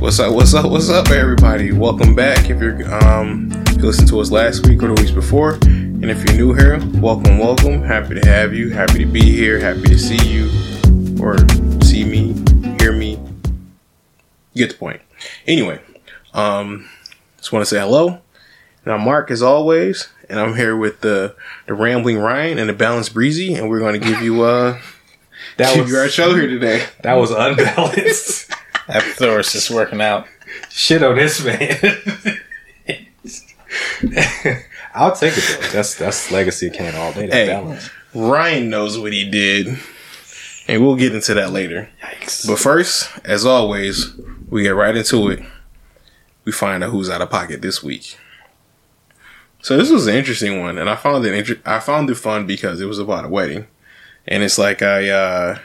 What's up? What's up? What's up, everybody? Welcome back. If you're um, if you listened to us last week or the weeks before, and if you're new here, welcome, welcome. Happy to have you. Happy to be here. Happy to see you, or see me, hear me. You get the point. Anyway, um, just want to say hello. And I'm Mark as always, and I'm here with the the rambling Ryan and the balanced Breezy, and we're going to give you uh That was you our show here today. that was unbalanced. That thesaurus is working out. Shit on this man. I'll take it though. That's that's legacy can all day. Hey. balance. Ryan knows what he did, and we'll get into that later. Yikes. But first, as always, we get right into it. We find out who's out of pocket this week. So this was an interesting one, and I found it inter- I found it fun because it was about a wedding, and it's like I uh,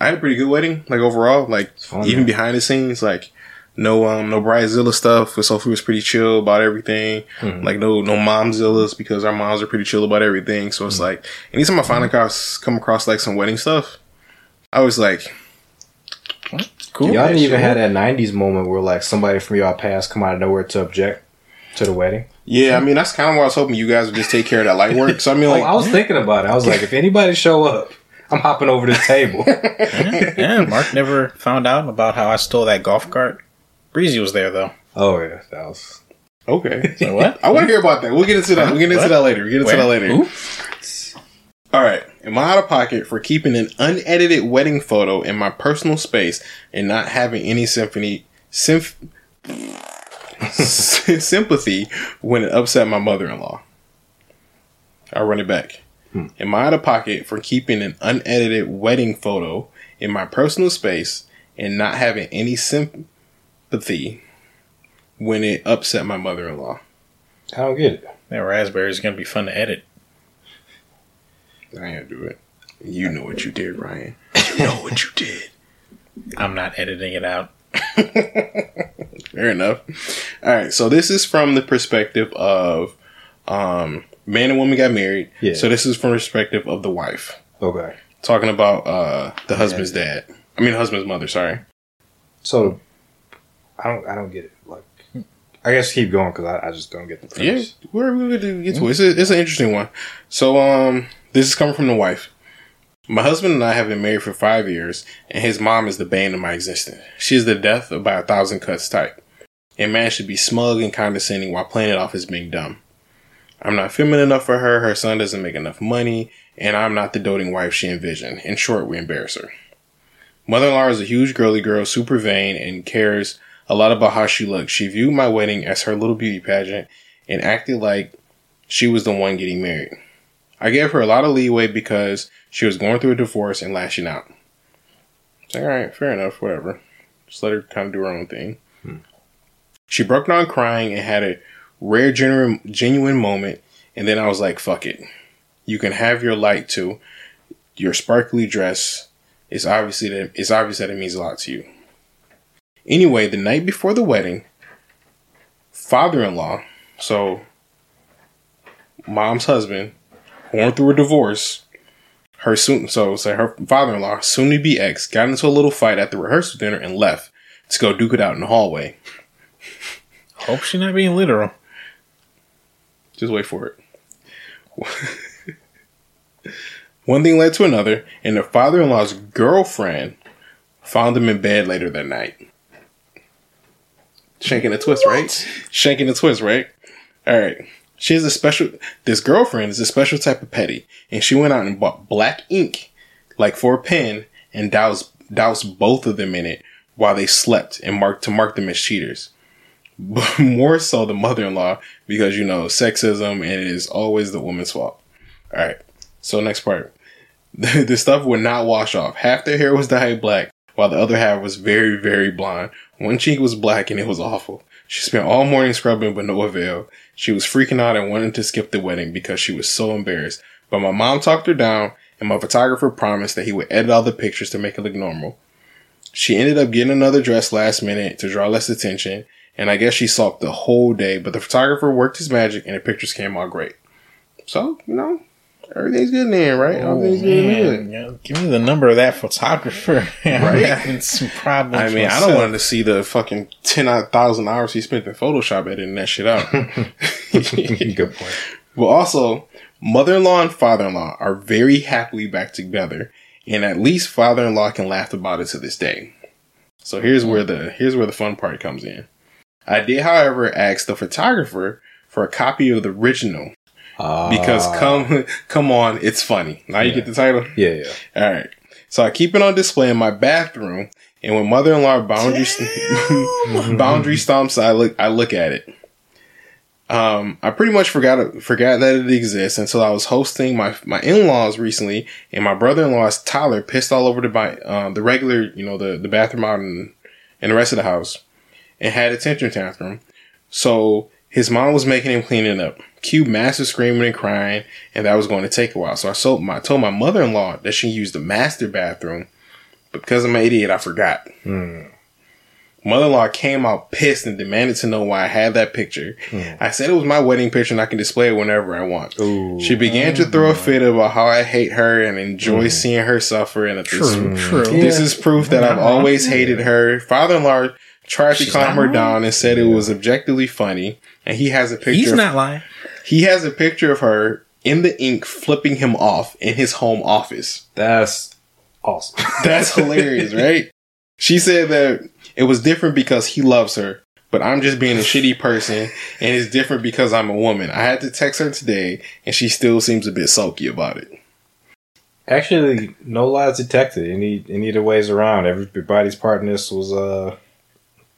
I had a pretty good wedding, like overall, like fun, even man. behind the scenes, like no um no bridezilla stuff. But Sophie was pretty chill about everything. Mhm. Like no no momzillas because our moms are pretty chill about everything. So it's like anytime I find across come across like some wedding stuff, I was like, Cool. Y'all didn't even Sure. have that '90s moment where like somebody from y'all past come out of nowhere to object to the wedding. yeah. I mean that's kind of what I was hoping you guys would just take care of that light work. So I mean like. oh, I was thinking about it. I was like, if anybody show up, I'm hopping over the table. Yeah, yeah, Mark never found out about how I stole that golf cart. Breezy was there though. oh yeah, that was. Okay. So what? I want to hear about that. We'll get into that. We'll get into What? that later. We'll get into Where? that later. Who? All right. Am I out of pocket for keeping an unedited wedding photo in my personal space and not having any symphony symph- sympathy when it upset my mother-in-law? I'll run it back. Hmm. Am I out of pocket for keeping an unedited wedding photo in my personal space and not having any sympathy when it upset my mother-in-law? I don't get it. That raspberry is gonna be fun to edit. I ain't gonna do it. You know what you did, Ryan. You know what you did. I'm not editing it out. Fair enough. All right, so this is from the perspective of um, man and woman got married. Yeah. So this is from the perspective of the wife, Okay. talking about uh, the husband's dad. I mean, husband's mother. Sorry. So, I don't. I don't get it. Like, I guess keep going because I, I just don't get the Yeah, premise. we're going to get to it. It's, a, it's an interesting one. So, um, this is coming from the wife. My husband and I have been married for five years, and his mom is the bane of my existence. She is the death of by a thousand cuts type, A man should be smug and condescending while playing it off as being dumb. I'm not feminine enough for her, her son doesn't make enough money, and I'm not the doting wife she envisioned. In short, we embarrass her. Mother in law is a huge girly girl, super vain, and cares a lot about how she looks. She viewed my wedding as her little beauty pageant and acted like she was the one getting married. I gave her a lot of leeway because she was going through a divorce and lashing out. It's like, all right, fair enough, whatever. Just let her kind of do her own thing. Hmm. She broke down crying and had a rare, genuine, genuine moment, and then I was like, fuck it. You can have your light too. Your sparkly dress is obviously that it's obvious that it means a lot to you. Anyway, the night before the wedding, father-in-law, so mom's husband, going through a divorce. Her soon, so say her father-in-law, soon to be ex, got into a little fight at the rehearsal dinner and left to go duke it out in the hallway. Hope she's not being literal. Just wait for it. One thing led to another, and the father-in-law's girlfriend found him in bed later that night. Shanking a twist, right? Shanking a twist, right? All right. She is a special. This girlfriend is a special type of petty, and she went out and bought black ink, like for a pen, and doused doused both of them in it while they slept, and marked to mark them as cheaters. But more so the mother-in-law because you know sexism and it is always the woman's fault. All right. So next part, the stuff would not wash off. Half their hair was dyed black, while the other half was very, very blonde. One cheek was black and it was awful. She spent all morning scrubbing, but no avail. She was freaking out and wanted to skip the wedding because she was so embarrassed. But my mom talked her down, and my photographer promised that he would edit all the pictures to make it look normal. She ended up getting another dress last minute to draw less attention, and I guess she sulked the whole day, but the photographer worked his magic and the pictures came out great. So, you know, Everything's good in there, right? Oh, Everything's good in. Yeah, give me the number of that photographer. Right? some problems. I mean, I don't want to see the fucking ten thousand hours he spent in Photoshop editing that shit out. Good point. But also, mother-in-law and father-in-law are very happily back together, and at least father-in-law can laugh about it to this day. So here's where the here's where the fun part comes in. I did, however, ask the photographer for a copy of the original because Ah, come come on, it's funny. Now you Yeah. get the title. yeah, yeah. All right. So I keep it on display in my bathroom, and when mother-in-law boundary boundary stomps, I look I look at it. Um, I pretty much forgot forgot that it exists until I was hosting my my in-laws recently, and my brother-in-law's Tyler pissed all over the bi- um, the regular, you know, the the bathroom out in, in the rest of the house, and had a tantrum tantrum. So his mom was making him clean it up. Cue massive screaming and crying, and that was going to take a while. So I told my, told my mother in law that she used the master bathroom, but because I'm an idiot, I forgot. Hmm. Mother in law came out pissed and demanded to know why I had that picture. Hmm. I said it was my wedding picture and I can display it whenever I want. Ooh. She began to throw a oh, fit about how I hate her and enjoy hmm. seeing her suffer, and that this, True, true. this is proof that I've always hated her. Father in law tried to calm her lying. down and said it was objectively funny, and he has a picture. He's of- not lying. he has a picture of her in the ink flipping him off in his home office. That's awesome. That's hilarious, right? She said that it was different because he loves her, but I'm just being a shitty person, and it's different because I'm a woman. I had to text her today, and she still seems a bit sulky about it. Actually, no lies detected. Any any of the ways around. Everybody's part in this was uh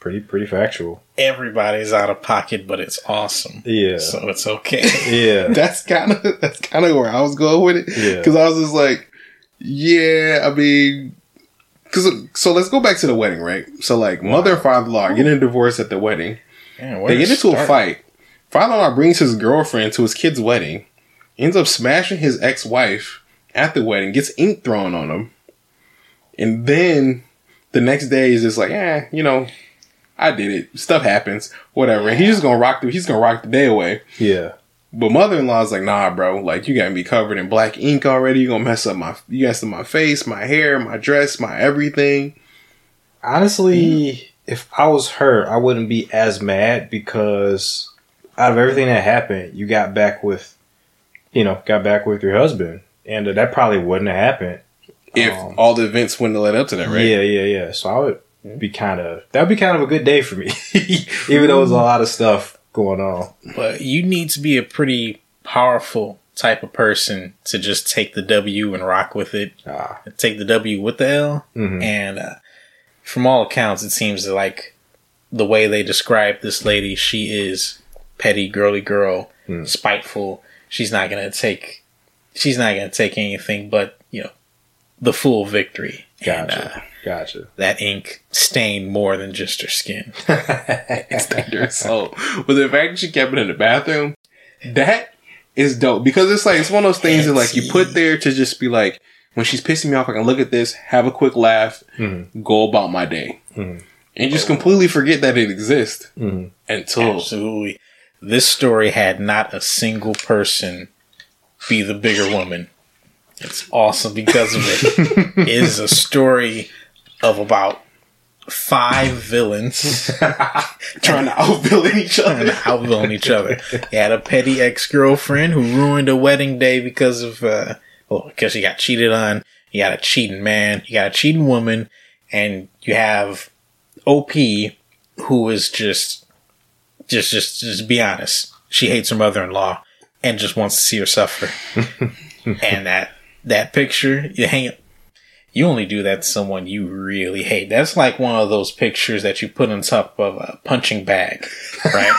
pretty pretty factual. Everybody's out of pocket, but it's awesome. Yeah. So it's okay. Yeah. That's kind of that's kind of where I was going with it. Yeah. because I was just like, yeah, I mean, because so let's go back to the wedding, right? So like, mother and father-in-law getting a divorce at the wedding. Man, They get into a fight. Father-in-law brings his girlfriend to his kid's wedding, ends up smashing his ex-wife at the wedding, gets ink thrown on him, and then the next day is just like, eh, you know, I did it. Stuff happens, whatever. And he's just gonna rock the he's gonna rock the day away. Yeah. But mother-in-law's like, nah, bro. Like, you got me covered in black ink already. You gonna mess up my, you messed up my face, my hair, my dress, my everything. Honestly, if I was her, I wouldn't be as mad because out of everything that happened, you got back with, you know, got back with your husband, and uh, that probably wouldn't have happened. If Um, all the events wouldn't have led up to that, right? Yeah, yeah, yeah. So I would be kind of that would be kind of a good day for me, even though there's a lot of stuff going on. But you need to be a pretty powerful type of person to just take the W and rock with it. Ah, Take the W with the L. mhm. And uh, from all accounts, it seems like the way they describe this lady, she is petty, girly girl, Hmm. spiteful. She's not gonna take. She's not gonna take anything but you know the full victory. And, uh, gotcha. that ink stained more than just her skin. It's dangerous. So, but the fact that she kept it in the bathroom, that is dope because it's like it's one of those things that like you put there to just be like, when she's pissing me off, I can look at this, have a quick laugh, Mhm. go about my day, Mhm. and just completely forget that it exists Mhm. until Absolutely. This story had not a single person be the bigger woman. It's awesome because of it. it is a story of about five villains trying to outvillain each other and other. outvillain each other. You had a petty ex girlfriend who ruined a wedding day because of, uh, well, because she got cheated on. You got a cheating man. You got a cheating woman. And you have OP who is just, just, just, just be honest. She hates her mother in law and just wants to see her suffer. and that, that picture, you hang it. You only do that to someone you really hate. That's like one of those pictures that you put on top of a punching bag, right?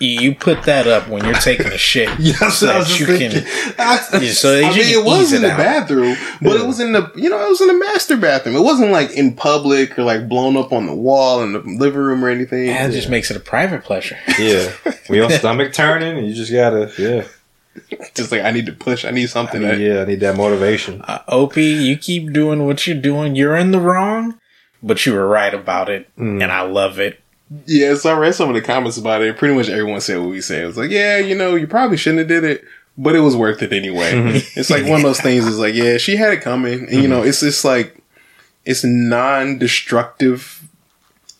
you you put that up when you're taking a shit, Yes, so I was that just you thinking. can. I, Yeah, so you I mean, can it was in it the out. bathroom, but it was in the you know it was in the master bathroom. It wasn't like in public or like blown up on the wall in the living room or anything. That just makes it a private pleasure. Yeah, when your stomach turning, and you just gotta yeah, Just like I need to push. I need I something. need, that, yeah. I need that motivation. Uh, Op, you keep doing what you're doing. You're in the wrong, but you were right about it, Mm. and I love it. Yeah, so I read some of the comments about it. Pretty much everyone said what we said. It was like, yeah, you know, you probably shouldn't have did it, but it was worth it anyway. Mm-hmm. It's like one of those things. Is like, yeah, she had it coming, and you know, it's just like it's non-destructive.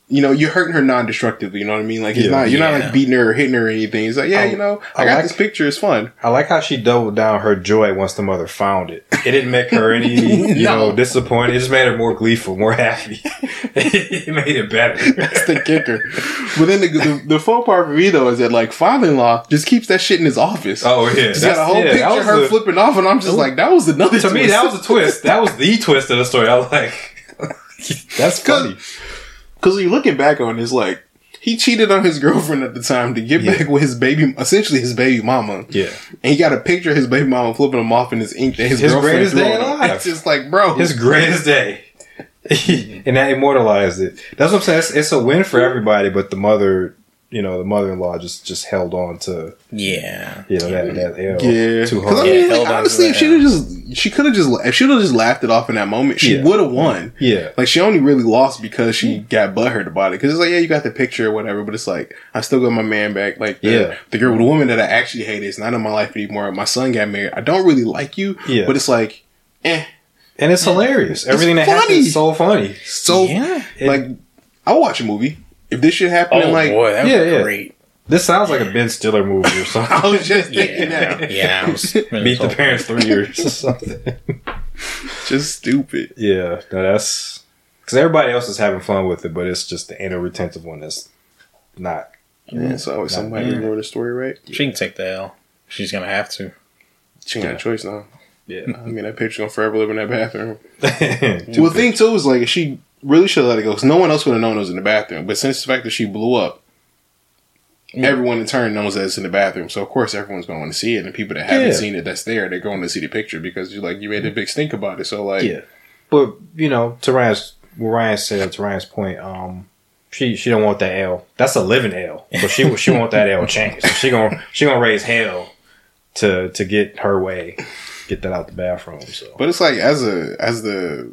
You know, you're hurting her non-destructively. You know what I mean? Like, it's Yeah. not you're not like beating her or hitting her or anything. It's like, yeah, I- you know, I, I got like- this picture. It's fun. I like how she doubled down her joy once the mother found it. It didn't make her any, you No. know, disappointed. It just made her more gleeful, more happy. it made it better. That's the kicker. But then the, the the fun part for me though is that like father-in-law just keeps that shit in his office. Oh yeah, He's got a whole yeah, that picture of was her the- flipping off, and I'm just like, that was another. To me, that was a twist. That was the twist of the story. I was like, that's funny. Because you looking back on it, it's like he cheated on his girlfriend at the time to get Yeah. back with his baby, essentially his baby mama. Yeah, And he got a picture of his baby mama flipping him off in his ink his, His girlfriend greatest day alive. It's just like, bro, his greatest day, and that immortalized it. That's what I'm saying. It's, it's a win for everybody, but the mother, you know, the mother-in-law just just held on to Yeah. you know that that L yeah. too 'Cause hard. I mean, Yeah, like, held on to honestly, if she would just, she could have just, if she would have just laughed it off in that moment, she Yeah. would have won. yeah, Like she only really lost because she got butthurt about it. Because it's like, yeah, you got the picture or whatever, but it's like I still got my man back. Like, the, Yeah. the girl, the woman that I actually hate is not in my life anymore. My son got married. I don't really like you, Yeah. but it's like, eh, and it's hilarious. Everything that happens is so funny. so Yeah. like I'll watch a movie if this shit happened. Oh like boy, that Yeah, yeah. great. This sounds like a Ben Stiller movie or something. I was just thinking that, Yeah. Yeah. I was Meet the Parents three years or something. just stupid. Yeah, no, that's because everybody else is having fun with it, but it's just the anal retentive one that's not. Yeah, so always somebody bad. ruin the story, right? She can take the L. She's gonna have to. She ain't got a choice now. Yeah. I mean, that picture's gonna forever live in that bathroom. Well, the thing too is like she really should let it go because no one else would have known it was in the bathroom. But since the fact that she blew up, everyone in turn knows that it's in the bathroom. So of course everyone's going to see it, and people that haven't Yeah. seen it that's there, they're going to see the picture because you like you made a big stink about it. So like, yeah, but you know, to Ryan's, what Ryan said to Ryan's point, um, she she don't want that L. That's a living L, but she she want that L changed. So she gonna she gonna raise hell to to get her way, get that out the bathroom. So but it's like as a as the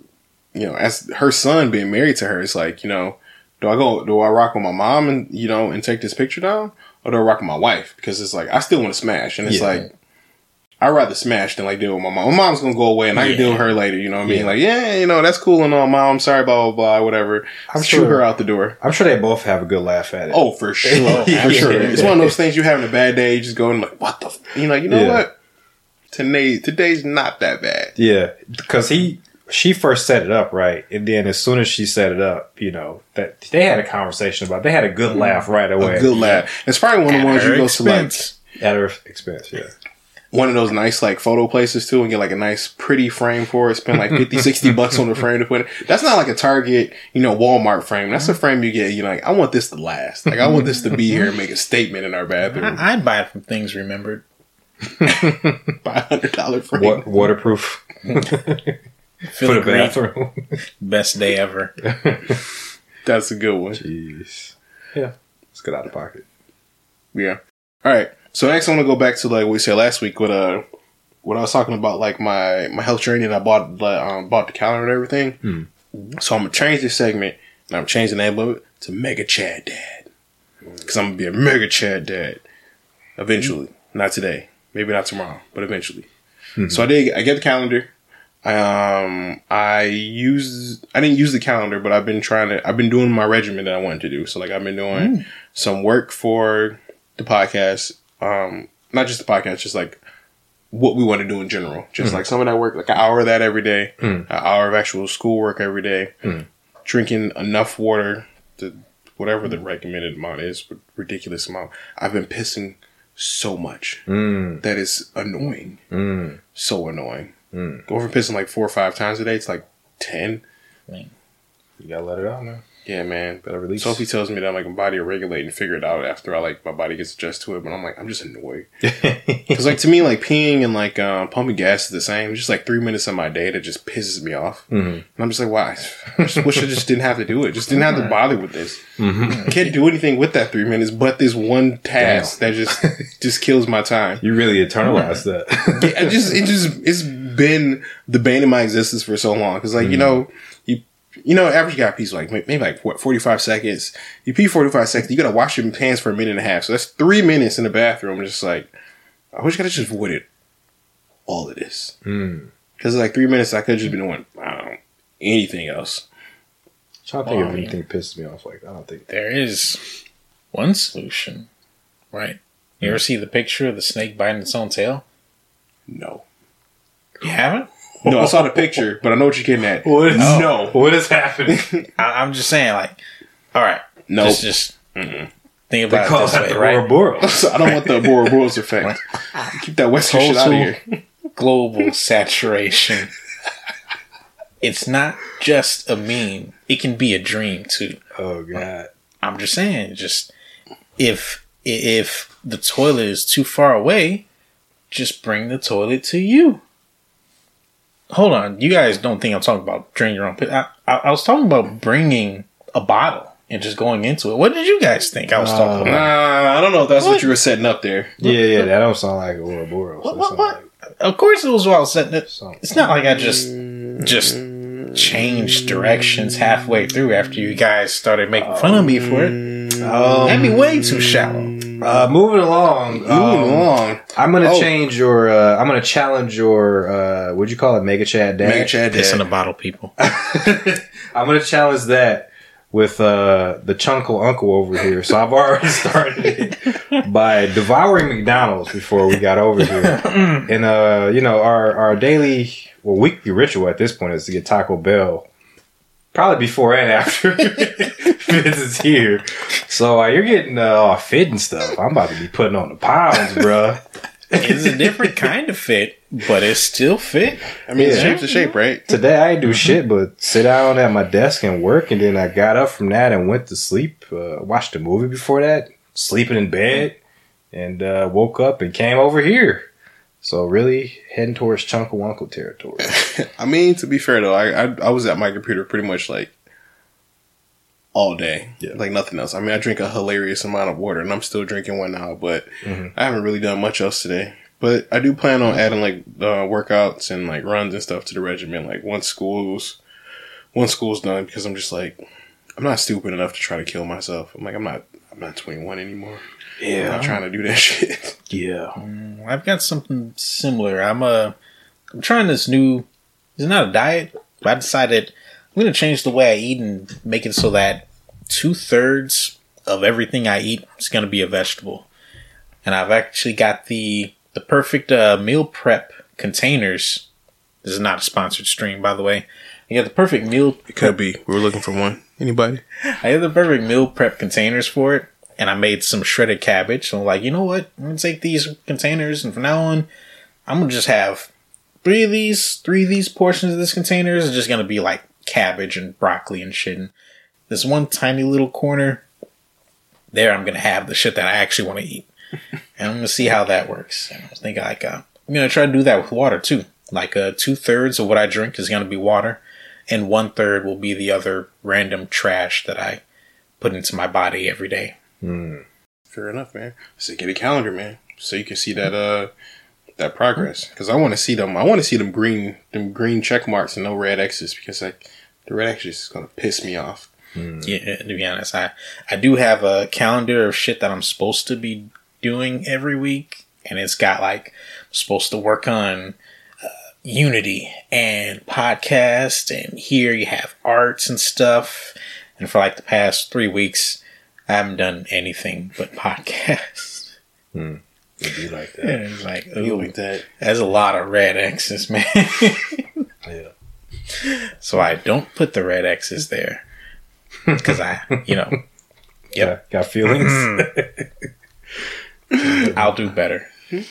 you know as her son being married to her, it's like you know. Do I go? Do I rock with my mom and you know and take this picture down, or do I rock with my wife? Because it's like I still want to smash, and it's Yeah. like I'd rather smash than like deal with my mom. My mom's gonna go away, and I can deal with her later. You know what I mean? Yeah. Like, yeah, you know that's cool and all. Mom, I'm sorry, blah blah blah, whatever. I'm Shoot sure- her out the door. I'm sure they both have a good laugh at it. Oh, for sure, for sure. It's one of those things you having a bad day, you just going like, what the? F-? You know, you know what? Today, today's not that bad. Yeah, because he she first set it up right, and then as soon as she set it up, you know that they had a conversation about. They had a good mm-hmm. laugh right away A good laugh. It's probably one of the ones you go to like at her expense. Yeah, one of those nice like photo places too and get like a nice pretty frame for it. Spend like 50, 60 bucks on the frame to put it. That's not like a Target, you know, Walmart frame. That's a frame you get. You know, like I want this to last. Like I want this to be here and make a statement in our bathroom. I, I'd buy it from Things Remembered. Buy a hundred dollar frame. what waterproof Feel for the bathroom. Best day ever. That's a good one. Jeez, Yeah. Let's get out of pocket. Yeah. All right. So next, I want to go back to like what we said last week with uh, when I was talking about like my my health journey and I bought the um, bought the calendar and everything. Hmm. So I'm gonna change this segment and I'm changing the name of it to Mega Chad Dad because I'm gonna be a Mega Chad Dad eventually. Not today, maybe not tomorrow, but eventually. So I did. I get the calendar. Um, I use. I didn't use the calendar, but I've been trying to. I've been doing my regimen that I wanted to do. So like I've been doing some work for the podcast. Um, not just the podcast, just like what we want to do in general. Just like some of that work, like an hour of that every day, an hour of actual schoolwork every day, drinking enough water to whatever the recommended amount is, but ridiculous amount. I've been pissing so much Mm, that is annoying, mm, so annoying. Mm. Going from pissing like four or five times a day, it's like ten. You gotta let it out, man. Yeah, man. Gotta release. Sophie tells me that like my body will regulate and figure it out after I like my body gets adjusted to it, but I'm like I'm just annoyed because like to me like peeing and like um, pumping gas is the same. It's just like three minutes of my day that just pisses me off, Mhm. and I'm just like why? I just wish I just didn't have to do it. Just didn't have to bother with this. Mhm. I can't do anything with that three minutes, but this one task that just just kills my time. You really internalized that. Yeah, it just it just it's been the bane of my existence for so long because like you know you you know average guy pees like maybe like what forty five seconds. You pee forty five seconds. You gotta wash your pants for a minute and a half. So that's three minutes in the bathroom. Just like I wish I could have just avoided all of this. Mm. Because like three minutes, I could just be doing I don't know, anything else. trying to think Well, of I mean- anything pisses me off. Like I don't think. There is one solution, right? You ever see the picture of the snake biting its own tail? No, You haven't? no, I saw the picture, but I know what you're getting at. What is No. What is happening? I, I'm just saying, like, all right, No, just just Mm-mm. think They about call it this way, the right? Ouroboros. I don't want the Ouroboros effect. Keep that Western shit out of here. global saturation. It's not just a meme; it can be a dream too. Oh god. I'm just saying, just if if the toilet is too far away, just bring the toilet to you. Hold on, you guys don't think I'm talking about drinking your own piss? I, I, I was talking about bringing a bottle and just going into it. What did you guys think I was talking Nah, about? I don't know if that's what, What? you were setting up there. Yeah, yeah, that don't sound like Ouroboros. What, That what, what? like Of course, it was while setting it. some- It's not like I just just changed directions halfway through after you guys started making fun of me for it. Um, That'd be way too shallow. Uh, moving along. Moving um, along. I'm gonna Oh. change your. Uh, I'm gonna challenge your. Uh, what'd you call it? Mega Chad Dad. Mega Chad Piss in a bottle, people. I'm gonna challenge that with uh, the chunkle uncle over here. So I've already started it by devouring McDonald's before we got over here. And uh, you know, our our daily well weekly ritual at this point is to get Taco Bell. Probably before and after Fitz is here. So uh, you're getting uh, all fit and stuff. I'm about to be putting on the pounds, bruh. It's a different kind of fit, but it's still fit. I mean, Yeah. shape's a shape, right? Today I didn't do shit but sit down at my desk and work, and then I got up from that and went to sleep. Uh, watched a movie before that, sleeping in bed, and uh, woke up and came over here. So really heading towards Chunkle Uncle territory. I mean, to be fair though, I, I I was at my computer pretty much like all day, Yeah. like nothing else. I mean, I drink a hilarious amount of water, and I'm still drinking one now, but Mhm. I haven't really done much else today. But I do plan on adding like uh, workouts and like runs and stuff to the regimen, like once school's once school's done, because I'm just like I'm not stupid enough to try to kill myself. I'm like I'm not I'm not 21 anymore. I'm not trying to do that shit. yeah. Mm, I've got something similar. I'm uh, I'm trying this new. It's not a diet, but I decided I'm gonna change the way I eat and make it so that two thirds of everything I eat is gonna be a vegetable. And I've actually got the the perfect uh, meal prep containers. This is not a sponsored stream, by the way. I got the perfect meal It could be. We were looking for one. Anybody? I have the perfect meal prep containers for it, and I made some shredded cabbage. So I'm like, you know what? I'm gonna take these containers, and from now on, I'm gonna just have three of these, three of these portions of this container is just gonna be like cabbage and broccoli and shit. And this one tiny little corner there, I'm gonna have the shit that I actually want to eat, and I'm gonna see how that works. And I was thinking like, uh, I'm gonna try to do that with water too. Like, uh, two thirds of what I drink is gonna be water and one third will be the other random trash that I put into my body every day. Fair enough, man. So get a calendar, man, so you can see that uh that progress. Because I want to see them. I want to see them green them green check marks and no red X's because like the red X's is gonna piss me off. Yeah, to be honest, I I do have a calendar of shit that I'm supposed to be doing every week, and it's got like I'm supposed to work on uh, Unity and podcast, and here you have arts and stuff. And for like the past three weeks, I haven't done anything but podcasts. It'd be like that. And it's like, You ooh, like that? There's a lot of red X's, man. Yeah. so I don't put the red X's there because I, you know, Yep. Got, got feelings. I'll do better. yeah.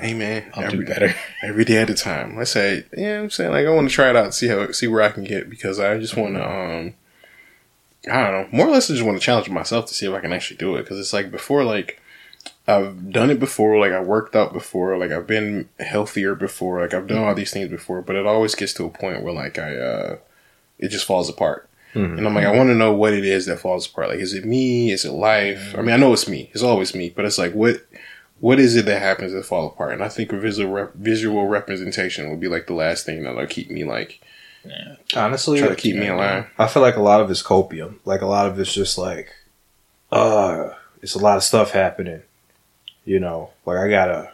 Hey man, I'll every, do better. every day at a time. Let's say, yeah, I'm saying like I want to try it out, and see how see where I can get because I just want to um. I don't know. More or less, I just want to challenge myself to see if I can actually do it. Because it's like before, like I've done it before. Like I worked out before. Like I've been healthier before. Like I've done all these things before. But it always gets to a point where like I, uh it just falls apart. Mhm. And I'm like, I want to know what it is that falls apart. Like, is it me? Is it life? I mean, I know it's me. It's always me. But it's like, what, what is it that happens that fall apart? And I think a visual rep- visual representation would be like the last thing that'll keep me like Honestly, try to keep me alive. I feel like a lot of it's copium. Like a lot of it's just like, uh, it's a lot of stuff happening. You know, like I gotta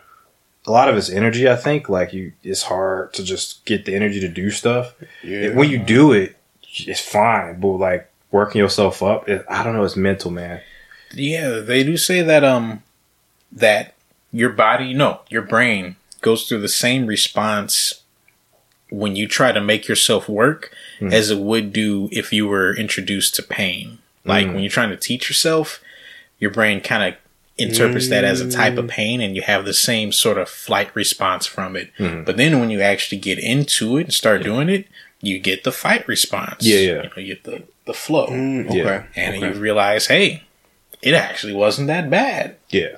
a lot of it's energy. I think like you, it's hard to just get the energy to do stuff. Yeah. When you do it, it's fine. But like working yourself up, it, I don't know. It's mental, man. Yeah, they do say that um that your body, no, your brain goes through the same response when you try to make yourself work Hmm. as it would do if you were introduced to pain. Like Hmm. when you're trying to teach yourself, your brain kind of interprets that as a type of pain and you have the same sort of flight response from it. Hmm. But then when you actually get into it and start doing it, you get the fight response. Yeah, yeah. You, know, you get the, the flow. Mm, okay. Yeah. And okay. you realize, hey, it actually wasn't that bad. Yeah,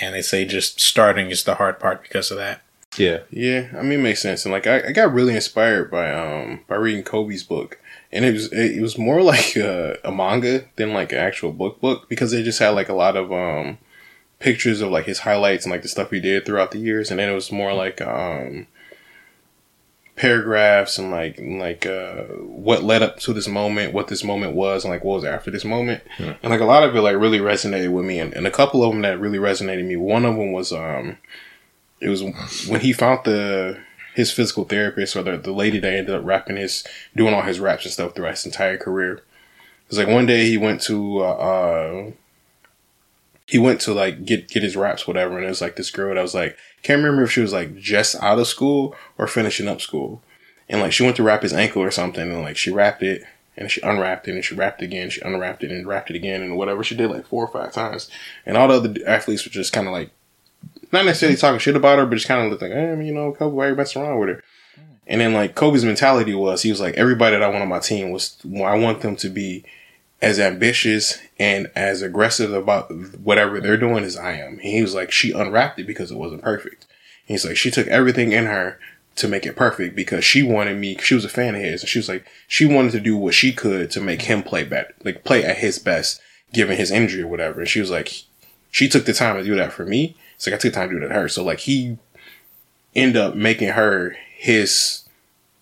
And they say just starting is the hard part because of that. Yeah, Yeah, I mean, it makes sense. And like, I, I got really inspired by um by reading Kobe's book, and it was it, it was more like a, a manga than like an actual book book because they just had like a lot of um pictures of like his highlights and like the stuff he did throughout the years, and then it was more like um paragraphs and like like uh what led up to this moment, what this moment was, and like what was after this moment, and like a lot of it like really resonated with me, and, and a couple of them that really resonated with me. One of them was um it was when he found the his physical therapist or the, the lady that ended up wrapping his doing all his wraps and stuff throughout his entire career. It was like one day he went to uh, uh he went to like get get his wraps whatever and it was like this girl that was like can't remember if she was like just out of school or finishing up school and like she went to wrap his ankle or something and like she wrapped it and she unwrapped it and she wrapped it again she unwrapped it and wrapped it again and whatever she did like four or five times and all the other athletes were just kind of like not necessarily talking shit about her, but just kind of like, eh, you know, Kobe, why are you messing around with her? And then like Kobe's mentality was, he was like, everybody that I want on my team was, I want them to be as ambitious and as aggressive about whatever they're doing as I am. And he was like, she unwrapped it because it wasn't perfect. And he's like, she took everything in her to make it perfect because she wanted me, she was a fan of his. And she was like, she wanted to do what she could to make him play better, like play at his best, given his injury or whatever. And she was like, she took the time to do that for me. So like, I took time to do that to her. So like he end up making her his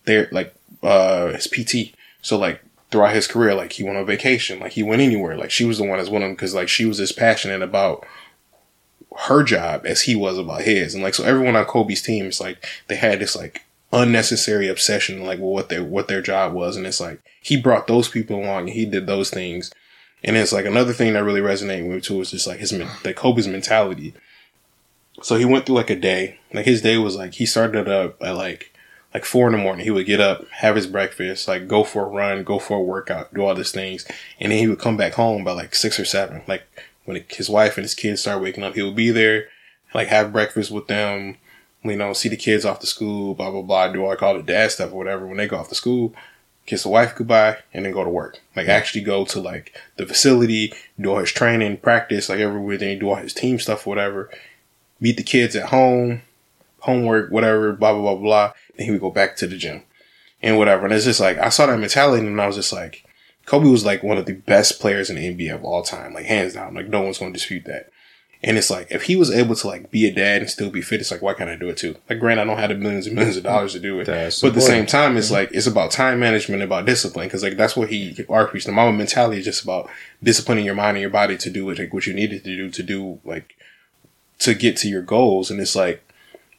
their like uh his PT. So like throughout his career, like he went on vacation, like he went anywhere. Like she was the one that's with him because like she was as passionate about her job as he was about his. And like so everyone on Kobe's team is like they had this like unnecessary obsession like what their what their job was. And it's like he brought those people along and he did those things. And it's like another thing that really resonated with me too is just like his like Kobe's mentality. So he went through like a day. Like his day was like he started up at like like four in the morning. He would get up, have his breakfast, like go for a run, go for a workout, do all these things, and then he would come back home by like six or seven. Like when his wife and his kids start waking up, he would be there, like have breakfast with them, you know, see the kids off to school, blah blah blah, do all call it dad stuff or whatever. When they go off to school, kiss the wife goodbye, and then go to work. Like actually go to like the facility, do all his training, practice, like everywhere, everything, do all his team stuff, whatever. Meet the kids at home, homework, whatever, blah blah blah blah. Then he would go back to the gym and whatever. And it's just like I saw that mentality, and I was just like, Kobe was like one of the best players in the NBA of all time, like hands down. Like no one's going to dispute that. And it's like if he was able to like be a dad and still be fit, it's like why can't I do it too? Like, granted, I don't have the millions and millions of dollars to do it, That's but at the same time, it's like it's about time management, about discipline, because like that's what he our preached. The Mamba mentality is just about disciplining your mind and your body to do what like, what you needed to do to do like to get to your goals. And it's like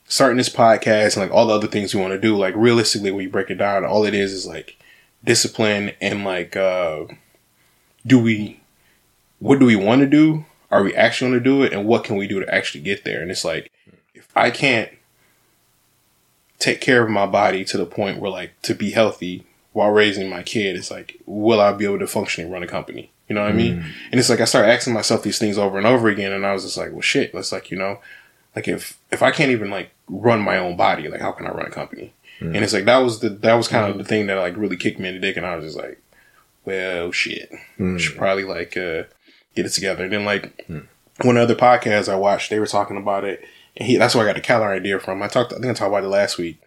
starting this podcast and like all the other things you want to do. Like realistically, when you break it down, all it is is like discipline and like uh do we what do we want to do? Are we actually going to do it? And what can we do to actually get there? And it's like if I can't take care of my body to the point where like to be healthy while raising my kid, it's like will I be able to function and run a company? You know what I mean? Mm. And it's like I started asking myself these things over and over again, and I was just like, well, shit. It's like you know, like if if I can't even like run my own body, like how can I run a company? Mm. And it's like that was the that was kind of mm. the thing that like really kicked me in the dick, and I was just like, well, shit, should probably like uh get it together. And then like one other podcast I watched, they were talking about it, and he that's where I got the calorie idea from. I talked, I think I talked about it last week,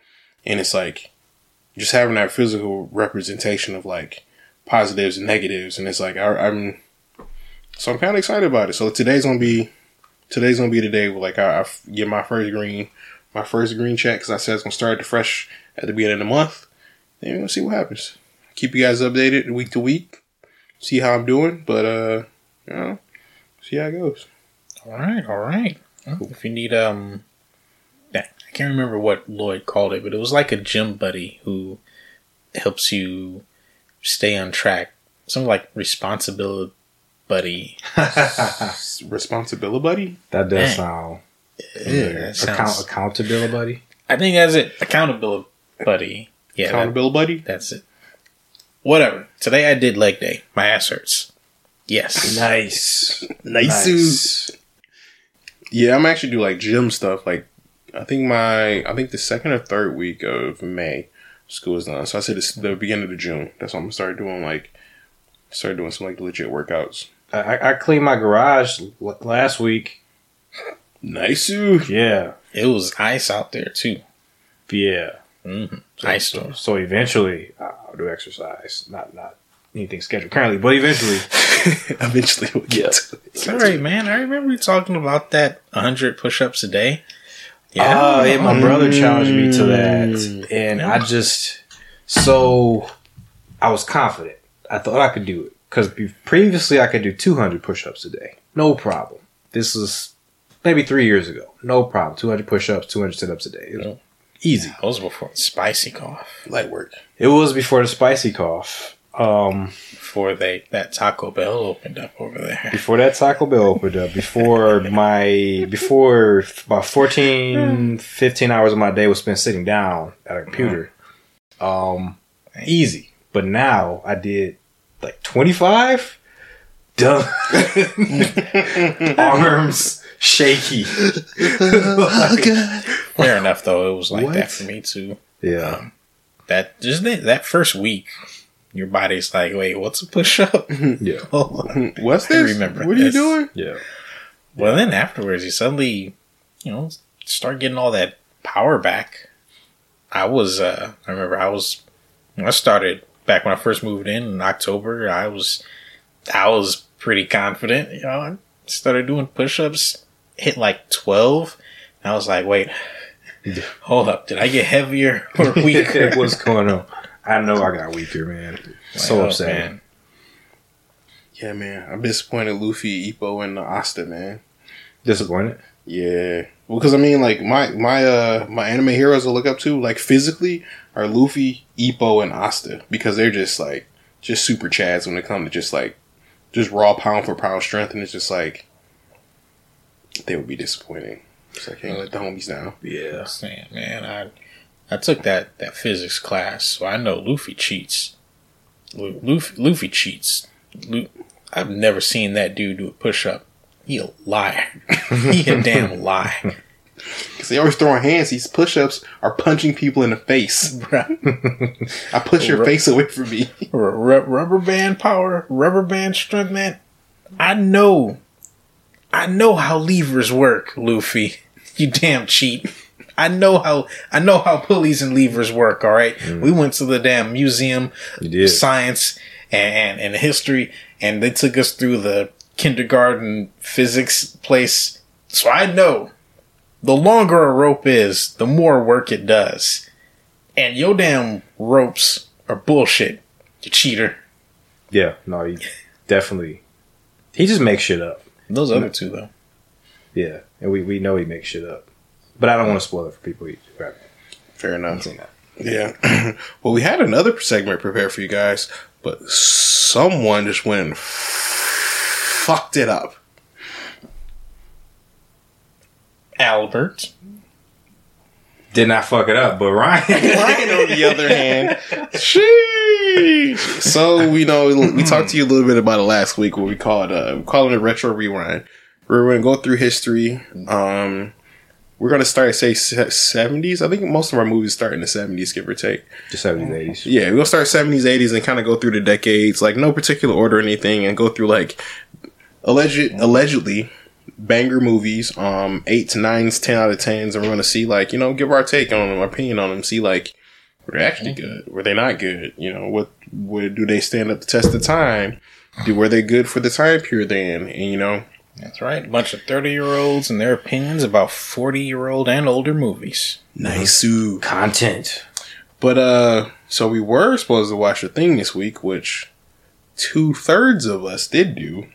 and it's like just having that physical representation of like positives and negatives, and it's like I, I'm so I'm kind of excited about it. So today's gonna be today's gonna be the day where like I get my first green my first green check because I said it's gonna start the fresh at the beginning of the month. And we'll see what happens. Keep you guys updated week to week. See how I'm doing, but uh, you know, see how it goes. All right, all right. Well, If you need um I can't remember what Lloyd called it, but it was like a gym buddy who helps you stay on track. Something like responsibility buddy. Responsibility buddy. That does Dang. sound Yeah, that sounds- account accountability, buddy. I think that's it. Accountability buddy. Yeah, that- Accountability buddy. that's it. Whatever. Today I did leg day. My ass hurts. Yes. Nice, Nice. Yeah, I'm actually do like gym stuff. Like, I think my, I think the second or third week of May, school is done. So I said it's the beginning of June. That's when I'm gonna start doing like, start doing some like legit workouts. I, I- I cleaned my garage l- last week. Nice. ooh. Yeah, It was ice out there too. yeah. hmm Ice So, storm. so eventually, I'll do exercise. Not not anything scheduled currently, but eventually. Eventually, we'll get to it. It's all right, man. I remember you talking about that 100 push-ups a day. Yeah, yeah. My brother challenged me to that, Mm. and I just so I was confident. I thought I could do it because previously I could do 200 push-ups a day, no problem. This was maybe three years ago, no problem. 200 push-ups, 200 sit-ups a day, It was easy. That was before spicy cough. light work. It was before the spicy cough. Um, Before they that Taco Bell opened up over there. before that Taco Bell opened up, before my before about 14, 15 hours of my day was spent sitting down at a computer. Um, easy. But now I did like twenty five. Done. Arms shaky. Fair enough, though. It was like What? that for me too. Yeah. That just that, that first week, your body's like, wait, what's a push-up? Yeah. Hold on. What's I this? remember what are you this. doing? Yeah. Well, then afterwards, you suddenly, you know, start getting all that power back. I was, uh, I remember I was, I started back when I first moved in in October. I was, I was pretty confident. You know, I started doing push-ups, hit like twelve. And I was like, wait, hold up, did I get heavier or weaker? What's going on? I know I got weaker, man. so Like, oh, upset. man. Yeah, man. I'm disappointed. Luffy, Ippo, and Asta, man. Disappointed. Yeah. Well, because I mean, like my my uh my anime heroes I look up to, like physically, are Luffy, Ippo, and Asta because they're just like just super chads when it comes to just like just raw pound for pound strength, and it's just like they would be disappointing. It's like, hey, let the homies down. Yeah. saying, man, I I took that that physics class, so I know Luffy cheats. Lu- Luffy, Luffy cheats. I've never seen that dude do a push up. He a liar. he a damn liar. Because they always throwing hands. These push ups are punching people in the face. I push your face away from me. Rubber band power, rubber band strength, man. I know, I know how levers work, Luffy. You damn cheat. I know how I know how pulleys and levers work. All right, mm. we went to the damn museum, science and, and and history, and they took us through the kindergarten physics place. So I know the longer a rope is, the more work it does. And your damn ropes are bullshit, you cheater. Yeah. No, he definitely. He just makes shit up. Those other mm. two though. Yeah, and we, we know he makes shit up, but I don't want to spoil it for people. Who haven't Fair enough. seen that. Yeah. well, we had another segment prepared for you guys, but someone just went and f- fucked it up. Albert. Did not fuck it up, but Ryan. Ryan, on the other hand, sheesh. So we know we talked to you a little bit about it last week. What we called uh, we call it a retro rewind. We're going to go through history. Um, we're going to start say seventies. I think most of our movies start in the seventies, give or take. the seventies, eighties. Yeah, we'll start seventies, eighties, and kind of go through the decades, like no particular order or anything, and go through like alleged, allegedly banger movies, um, eight to nines, ten out of tens, and we're gonna see like you know give our take on them, our opinion on them, see like were they actually good, were they not good, you know what, what do they stand up the test of time, do were they good for the time period then, and you know That's right. A bunch of 30 year olds and their opinions about 40 year old and older movies. nice. Ooh. Content. But uh, so we were supposed to watch a thing this week, which two thirds of us did do,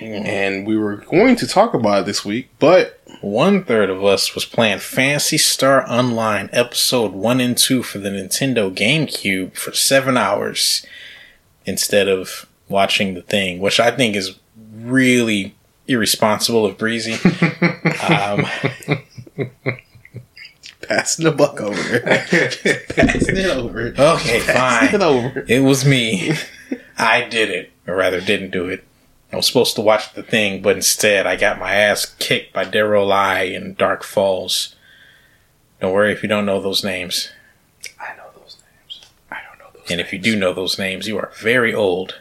and we were going to talk about it this week. But one third of us was playing Phantasy Star Online episode one and two for the Nintendo GameCube for seven hours instead of watching the thing, which I think is really irresponsible of Breezy. um, Passing the buck over. Passing it over. okay, Passing it fine. over. It was me. I did it, or rather, didn't do it. I was supposed to watch the thing, but instead, I got my ass kicked by De Rol Le in Dark Falz. Don't worry if you don't know those names. I know those names. I don't know those. And if you do know those names, you are very old.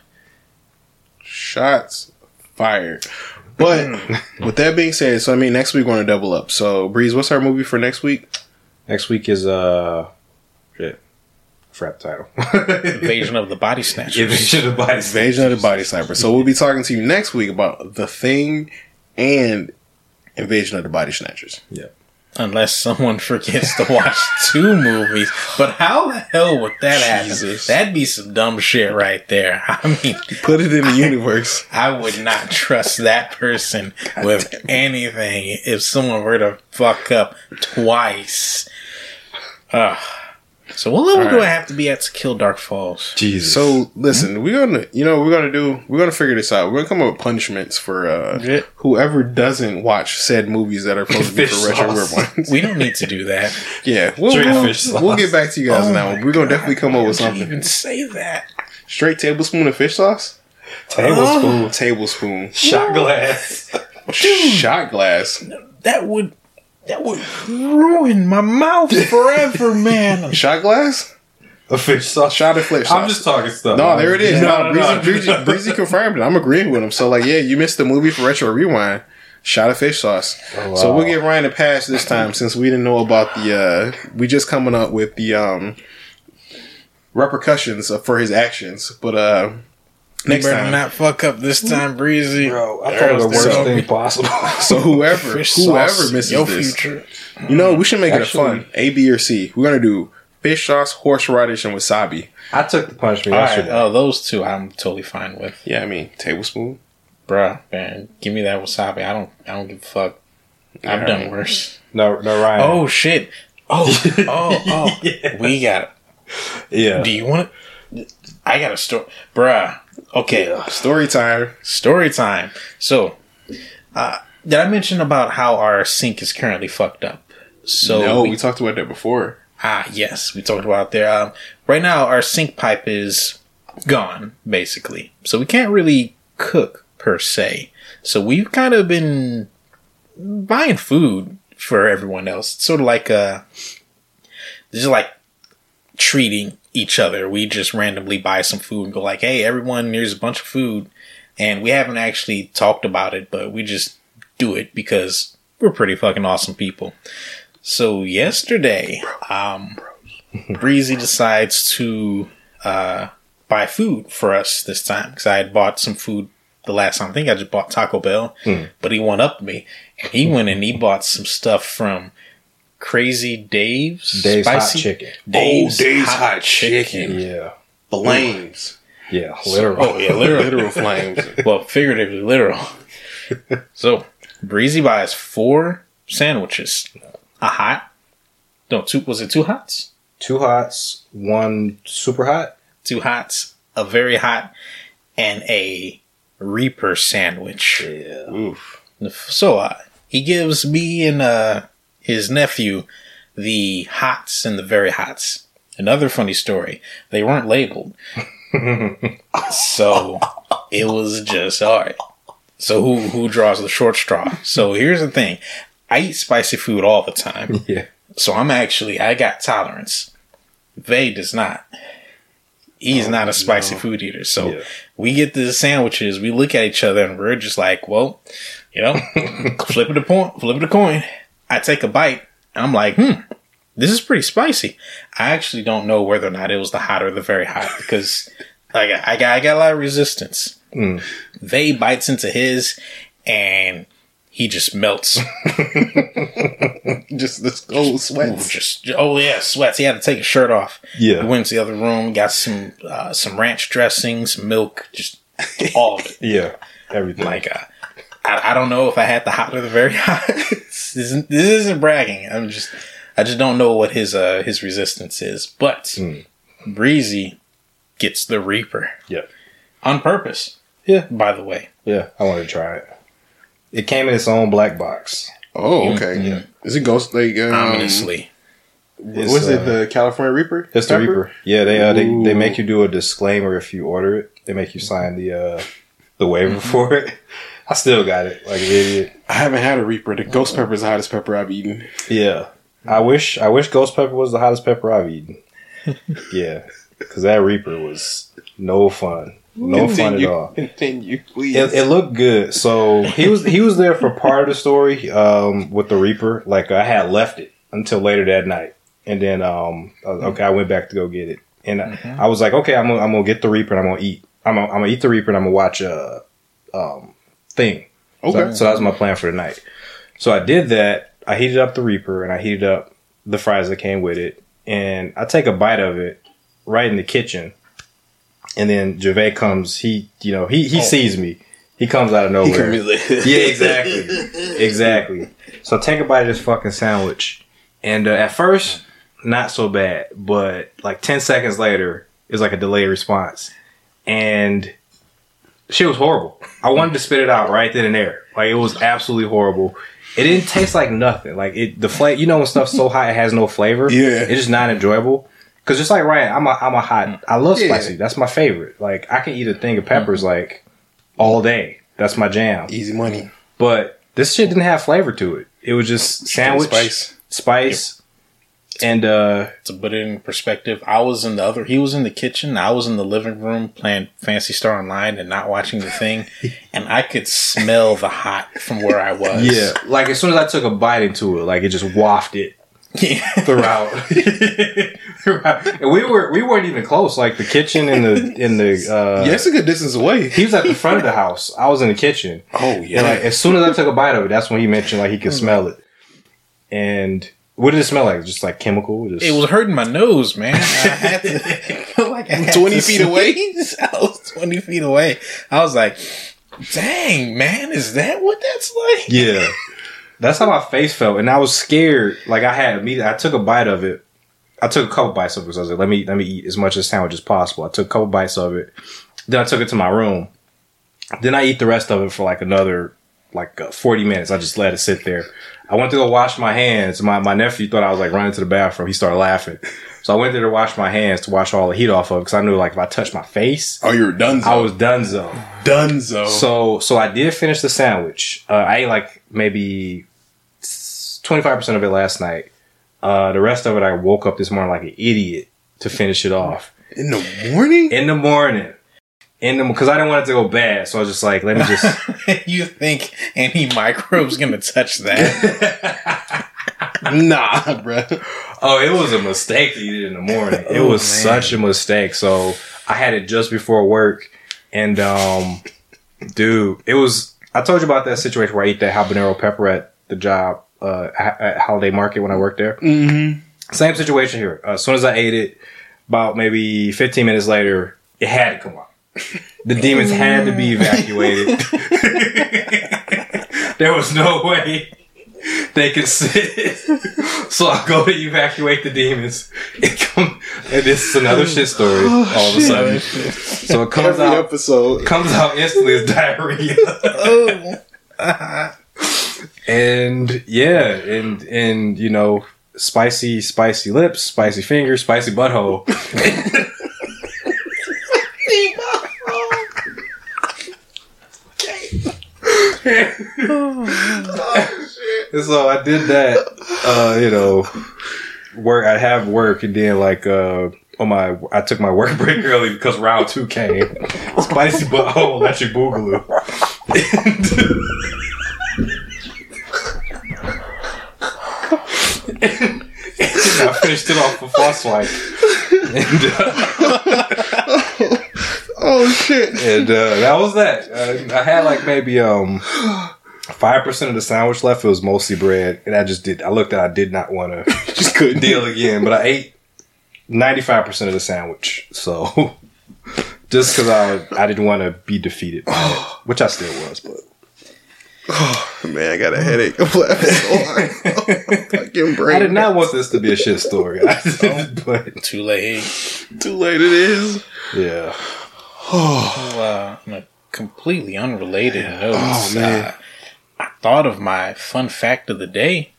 Shots fired. But with that being said, so I mean, next week we're gonna double up. So Breeze, what's our movie for next week? Next week is uh, shit, frap title. Invasion of the Body Snatchers. Invasion of the Body Invasion of the Body Sniper. So we'll be talking to you next week about the Thing and Invasion of the Body Snatchers. Unless someone forgets to watch two movies. But how the hell would that happen? That'd be some dumb shit right there. I mean, Put it in the universe. I would not trust that person with anything if someone were to fuck up twice. Ugh. So what level do Alright. I have to be at to kill Dark Falz? Jesus. So listen, we're gonna, you know, we're gonna do, we're gonna figure this out. We're gonna come up with punishments for uh, Yeah. whoever doesn't watch said movies that are supposed to be Fish for retro sauce. weird ones. We don't need to do that. Yeah, we'll, we'll, fish sauce. we'll get back to you guys on that Oh one. We're gonna God, definitely come up with why would you something. Even say that. Straight tablespoon of fish sauce. tablespoon, Tablespoon. shot glass. Shot glass. That would that would ruin my mouth forever, man. Shot glass. A fish sauce. Shot of fish sauce. I'm just talking stuff. No, there it is. No, No, Breezy, no, Breezy. Breezy confirmed it. I'm agreeing with him. So, like, yeah, you missed the movie for Retro Rewind. Shot of fish sauce. Oh, So we'll give Ryan a pass this time since we didn't know about the. uh We just coming up with the um repercussions for his actions. But uh next you better time, not fuck up this time, Breezy. Bro, I There thought it was was the worst so- thing possible. so whoever Fish whoever sauce, misses your this, future. you know, we should make it a fun A, B, or C. We're gonna do fish sauce, horseradish, and wasabi. I took the punishment All right, yesterday. oh, uh, those two I'm totally fine with, Yeah, I mean tablespoon. bruh. Man, give me that wasabi. I don't, I don't give a fuck. I've done Alright. worse. No, no, Ryan. Oh shit. Oh, oh, oh. Yeah. We got. It. yeah. Do you want it? I got a story, bruh. Okay, Story time. story time. So, uh, did I mention about how our sink is currently fucked up? So no, we- we talked about that before. Ah, yes, we talked about there. Um, right now, our sink pipe is gone, basically. So we can't really cook per se. So we've kind of been buying food for everyone else. It's sort of like uh just like treating each other. We just randomly buy some food and go like, "Hey, everyone, here's a bunch of food," and we haven't actually talked about it, but we just do it because we're pretty fucking awesome people. So yesterday, um, Breezy decides to uh, buy food for us this time because I had bought some food the last time. I think I just bought Taco Bell, but he went up me and he went and he bought some stuff from Crazy Dave's Dave's Hot Chicken. Dave's, Oh, Dave's Hot, Hot Chicken. Yeah. Flames. Yeah. Literally. Oh yeah, literal. Literal flames. well, figuratively literal. so Breezy buys four sandwiches, a hot. No, two. Was it two hots? Two hots, one super hot. Two hots, a very hot, and a Reaper sandwich. Yeah. Oof. So uh, he gives me and uh, his nephew the hots and the very hots. Another funny story: they weren't labeled, so it was just all right. So who who draws the short straw? So here's the thing: I eat spicy food all the time, Yeah. so I'm actually I got tolerance. Vay does not. He's oh, not a spicy food eater. So Yeah. we get the sandwiches, we look at each other and we're just like, well, you know, flip it a point, flip it a coin. I take a bite I'm like, hmm, this is pretty spicy. I actually don't know whether or not it was the hot or the very hot because like I got I got a lot of resistance. Mm. Vay bites into his and he just melts. Just this old sweats. just oh yeah, sweats. He had to take his shirt off. Yeah. We went to the other room, got some uh, some ranch dressing, some milk, just all of it. Yeah. Everything. Like uh, I, I don't know if I had the hot or the very hot. this isn't this isn't bragging. I'm just I just don't know what his uh his resistance is. But Hmm. Breezy gets the Reaper Yeah. on purpose. Yeah. By the way, Yeah, I want to try it. It came in its own black box. Oh, okay. Yeah. Is it Ghost like um, ominously. It's, Was it uh, the California Reaper? It's the Pepper? Reaper. Yeah, they uh, they they make you do a disclaimer if you order it. They make you sign the uh the waiver for it. I still got it like an idiot. I haven't had a Reaper. The Ghost Pepper is the hottest pepper I've eaten. Yeah, I wish I wish Ghost Pepper was the hottest pepper I've eaten. yeah, because that Reaper was no fun, no fun at all. Continue, please. It, it looked good. So he was he was there for part of the story um, with the Reaper. Like I had left it until later that night, and then um, I was- okay, I went back to go get it, and I, I was like, okay, I'm gonna, I'm gonna get the Reaper and I'm gonna eat. I'm gonna, I'm gonna eat the Reaper and I'm gonna watch a um, thing. okay. So, so that was my plan for the night. So I did that. I heated up the Reaper and I heated up the fries that came with it. And I take a bite of it right in the kitchen. And then Gervais comes, he, you know, he, he Oh. sees me. He comes out of nowhere. yeah, exactly. exactly. So I take a bite of this fucking sandwich. And uh, at first, not so bad. But like 10 seconds later, it's like a delayed response. And shit was horrible. I wanted to spit it out right then and there. Like it was absolutely horrible. It didn't taste like nothing. Like it, the flavor. You know when stuff's so hot it has no flavor. Yeah. it's just not enjoyable. Cause just like Ryan, I'm a I'm a hot. I love Yeah. spicy. That's my favorite. Like I can eat a thing of peppers like all day. That's my jam. Easy money. But this shit didn't have flavor to it. It was just sandwich Spice. spice, and uh, To put it in perspective, I was in the other. He was in the kitchen. I was in the living room playing Phantasy Star Online and not watching the thing, and I could smell the hot from where I was. yeah, like as soon as I took a bite into it, like it just wafted yeah. throughout. throughout. And we were we weren't even close. Like the kitchen and the in the uh, yeah, it's a good distance away. he was at the front of the house. I was in the kitchen. Oh yeah. And like as soon as I took a bite of it, that's when he mentioned like he could smell it. And what did it smell like? Just like chemical? Just, It was hurting my nose, man. I had to felt like I had 20 to feet away? I was twenty feet away. I was like, "Dang, man, is that what that's like?" Yeah. That's how my face felt. And I was scared. Like I had immediately I took a bite of it. I took a couple bites of it because I was like, let me let me eat as much of the sandwich as possible. I took a couple bites of it. Then I took it to my room. Then I eat the rest of it for like another like uh, 40 minutes. I just let it sit there. I went to go wash my hands. My my nephew thought I was like running to the bathroom. He started laughing. So I went there to wash my hands to wash all the heat off of because I knew like if I touched my face, oh, you're done. I was done so. done. So So so I did finish the sandwich. Uh, I ate like maybe twenty five percent of it last night. Uh, the rest of it, I woke up this morning like an idiot to finish it off in the morning. in the morning. In the because I didn't want it to go bad, so I was just like, let me just. you think any microbe's gonna touch that? nah, bro. oh, it was a mistake to eat it in the morning. It Oh, was man. such a mistake. So I had it just before work, and um, dude, it was. I told you about that situation where I ate that habanero pepper at the job uh, at at Holiday Market when I worked there. Mm-hmm. Same situation here. Uh, as soon as I ate it, about maybe 15 minutes later, it had to come out. The demons had to be evacuated. there was no way they could sit. so I go to evacuate the demons. It come, and this is another shit story oh, all of a sudden. So it comes Every out episode. comes out instantly as diarrhea. oh, and yeah, and and you know, spicy, spicy lips, spicy fingers, spicy butthole. And so I did that. Uh, you know, work. I have work, and then like uh, on my, I took my work break early because round two came. Spicy butthole, your boogaloo. And, I finished it off with wipe. And, uh, Oh shit. and uh, that was that. Uh, I had like maybe um five percent of the sandwich left. It was mostly bread, and I just did. I looked at. I did not want to Just couldn't deal again, but I ate ninety five percent of the sandwich. So just because I I didn't want to be defeated, by it, which I still was, but Oh man, I got a headache. I'm laughing so hard. Fucking brain. I did not want this to be a shit story, but Too late. Too late. It is. yeah. Uh, on a completely unrelated note, Oh, man. uh, I thought of my fun fact of the day.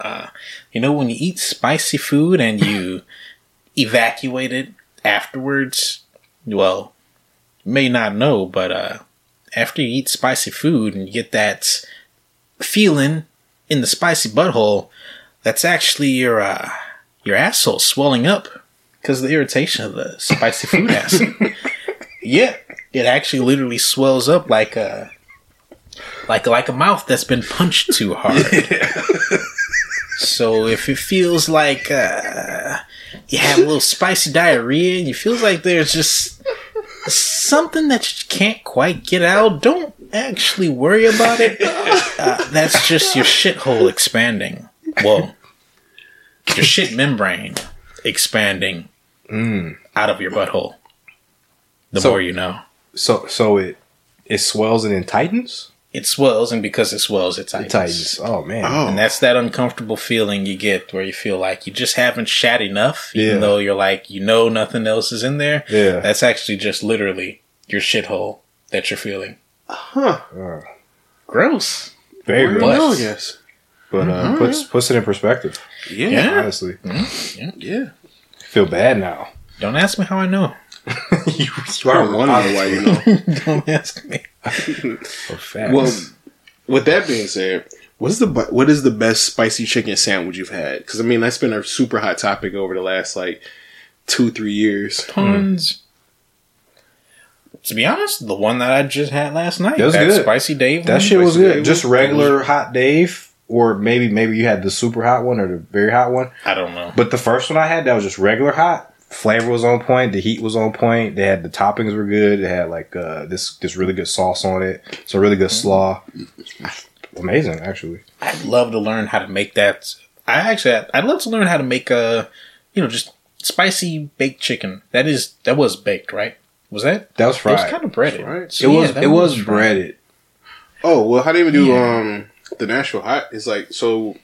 Uh, you know, when you eat spicy food and you evacuate it afterwards, well, you may not know, but uh, after you eat spicy food and you get that feeling in the spicy butthole, that's actually your uh, your asshole swelling up because of the irritation of the spicy food acid. Yeah, it actually literally swells up like a like like a mouth that's been punched too hard. so if it feels like uh, you have a little spicy diarrhea, and you feels like there's just something that you can't quite get out, don't actually worry about it. Uh, that's just your shithole expanding. Whoa, your shit membrane expanding out of your butthole. The So- more you know. So so it it swells and then tightens. It swells, and because it swells, it It tightens. tightens. Oh man. Oh. And that's that uncomfortable feeling you get where you feel like you just haven't shat enough, even Yeah. though you're like, you know, nothing else is in there. Yeah. That's actually just literally your shithole that you're feeling. Huh. Uh, Gross. very Weird good. no, I guess. But uh, puts puts it in perspective. Yeah. Yeah. Honestly, Yeah. feel bad now. Don't ask me how I know. you, you I wonder why you know. Don't ask me. For facts. Well, with that being said, what's the what is the best spicy chicken sandwich you've had? Because I mean that's been a super hot topic over the last like two three years. Tons. To be honest, the one that I just had last night, That was that good. spicy Dave, that one, shit was good. Dave Just was- regular hot Dave, or maybe maybe you had the super hot one or the very hot one. I don't know. But the first one I had, that was just regular hot. Flavor was on point. The heat was on point. They had the toppings were good. They had like uh, this this really good sauce on it. So really good slaw. Amazing, actually. I'd love to learn how to make that. I actually, I'd love to learn how to make a, you know, just spicy baked chicken. That is, that was baked, right? Was that? That was fried. It was kind of breaded. Right. it So, was yeah, that it was fried. breaded. Oh well, how do you even do Yeah. um the Nashville hot? It's like so.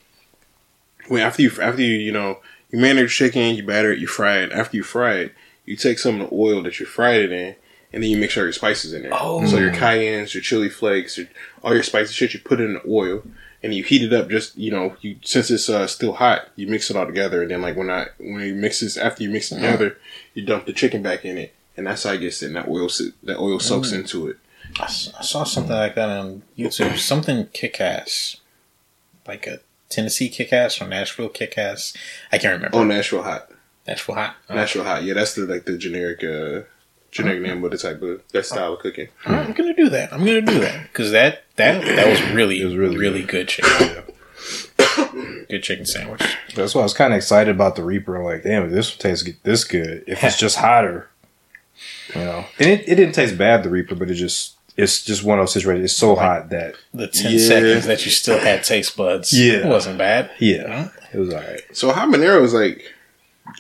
When after you after you you know you marinate chicken, you batter it, you fry it. After you fry it, you take some of the oil that you fried it in, and then you mix all your spices in there. Oh. So your cayennes, your chili flakes, your, all your spicy shit, you put it in the oil, and you heat it up. Just you know, you since it's uh, still hot, you mix it all together, and then like when I when you mix this after you mix it together, you dump the chicken back in it, and that's how it gets in. That oil that oil soaks into it. I saw something like that on YouTube. Something kick ass, like a Tennessee kick ass or Nashville kick ass. I can't remember. Oh, Nashville hot. Nashville hot. Oh. Nashville hot. Yeah, that's the like the generic uh generic name of the type of that style of cooking. All right, I'm gonna do that. I'm gonna do that because that that that was really It was really really good chicken. Good chicken sandwich. That's why I was kind of excited about the Reaper. I'm like, damn, if this one tastes this good. If it's just hotter, you know. And it, it didn't taste bad, the Reaper, but it just it's just one of those situations. It's so hot that The ten Yeah. seconds that you still had taste buds. Yeah. it wasn't bad. yeah, it was alright. So habanero is like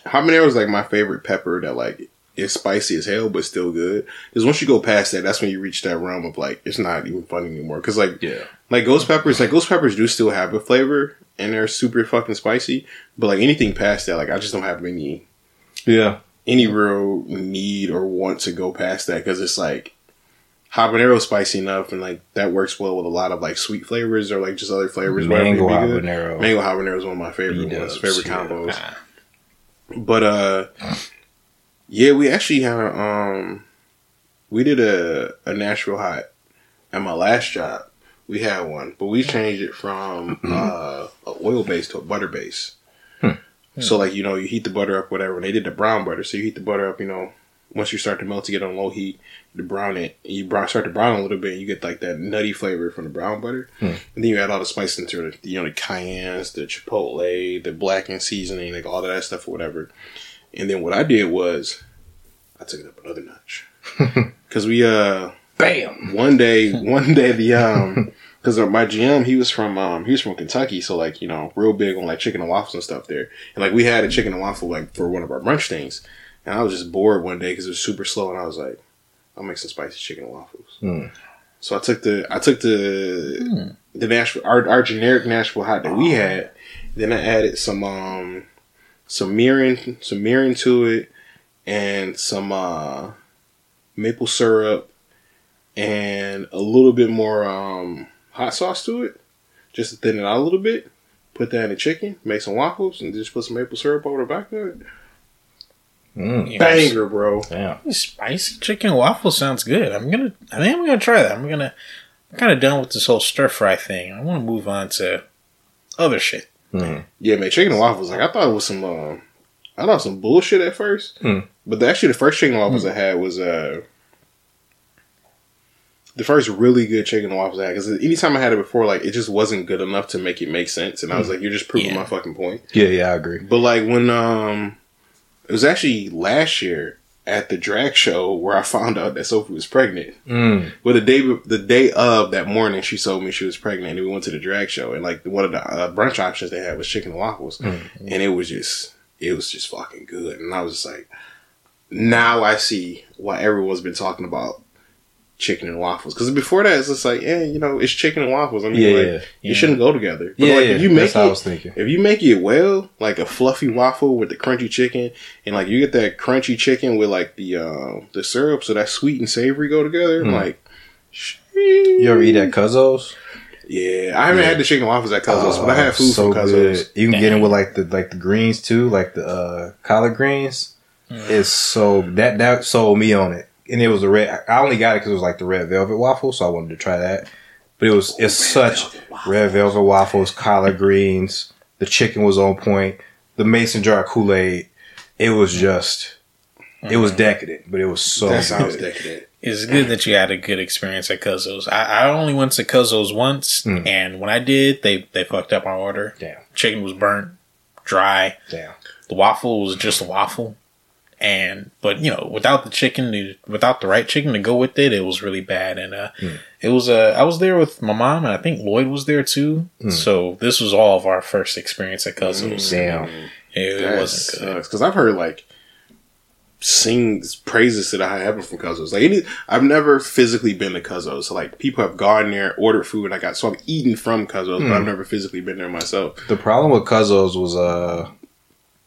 habanero is like my favorite pepper that like is spicy as hell but still good. Because once you go past that, that's when you reach that realm of like it's not even fun anymore. Because like Yeah, like ghost peppers, like ghost peppers do still have a flavor and they're super fucking spicy. But like anything past that, like I just don't have any yeah, any real need or want to go past that because it's like habanero spicy enough and like that works well with a lot of like sweet flavors or like just other flavors. mango may be good. habanero. Mango habanero is one of my favorite ones, favorite yeah. combos. But uh, yeah, we actually had um, we did a a Nashville hot at my last job. We had one, but we changed it from uh, a oil base to a butter base. So like you know you heat the butter up whatever. And they did the brown butter, so you heat the butter up. You know once you start to melt to get on low heat, you brown it. You brown, start to brown a little bit, and you get like that nutty flavor from the brown butter. And then you add all the spices into it. You know the cayennes, the chipotle, the blackened seasoning, like all that stuff or whatever. And then what I did was I took it up another notch because we uh bam. one day one day the um because my GM he was from um he was from Kentucky so like you know real big on like chicken and waffles and stuff there and like we had a chicken and waffle like for one of our brunch things and I was just bored one day because it was super slow and I was like I'll make some spicy chicken and waffles Hmm. so I took the I took the the Nashville, our, our generic Nashville hot that we had. Then I added some um some mirin, some mirin to it, and some uh maple syrup, and a little bit more um hot sauce to it, just to thin it out a little bit. Put that in the chicken, make some waffles, and just put some maple syrup over the back of it. Mm, You know, Banger, bro. damn. Spicy chicken waffle sounds good. I'm gonna. I think I'm gonna try that. I'm gonna. I'm kind of done with this whole stir fry thing. I want to move on to other shit. Mm. Yeah, man, chicken and waffles. Like I thought it was some. Um, I thought some bullshit at first, Hmm. but the, actually the first chicken and waffles I had was uh the first really good chicken and waffles I had. Because anytime I had it before, like it just wasn't good enough to make it make sense, and I was like, "You're just proving Yeah. my fucking point." Yeah, yeah, I agree. But like when um, it was actually last year at the drag show where I found out that Sophie was pregnant. Mm. Well, the day the day of that morning, she told me she was pregnant, and we went to the drag show, and like one of the uh, brunch options they had was chicken and waffles, and it was just it was just fucking good, and I was just like, now I see why everyone's been talking about chicken and waffles because before that it's just like, yeah, you know, it's chicken and waffles. I mean, Yeah, like, yeah. you shouldn't go together. But Yeah, like, yeah. if you make That's how I it, was thinking. if you make it well, like a fluffy waffle with the crunchy chicken, and like you get that crunchy chicken with like the uh, the syrup, so that sweet and savory go together. Mm. Like, You ever eat at Cuzzo's? Yeah, I haven't had the chicken waffles at Cuzzo's, but I had food so from Cuzzo's. good. You can get it with like the like the greens too, like the uh, collard greens. It's so that that sold me on it, and it was a red. I only got it because it was like the red velvet waffle, so I wanted to try that. But it was it's such red velvet waffles, collard greens. The chicken was on point. The mason jar Kool Aid. It was just. It was decadent, but it was so that sounds good. decadent. It's good that you had a good experience at Cuzzo's. I, I only went to Cuzzo's once, Mm. and when I did, they they fucked up my order. Damn. Chicken was burnt, dry. Damn. The waffle was just a waffle, and but you know, without the chicken, without the right chicken to go with it, it was really bad. And uh, Mm. it was uh, I was there with my mom, and I think Lloyd was there too. Mm. So this was all of our first experience at Cuzzo's. Damn. It, it That wasn't good. because I've heard like sings praises to the high heaven from Cuzzo's. Like any, I've never physically been to Cuzzo's. So like people have gone there, ordered food, and I got so I'm eating from Cuzzo's, but Hmm. I've never physically been there myself. The problem with Cuzzo's was uh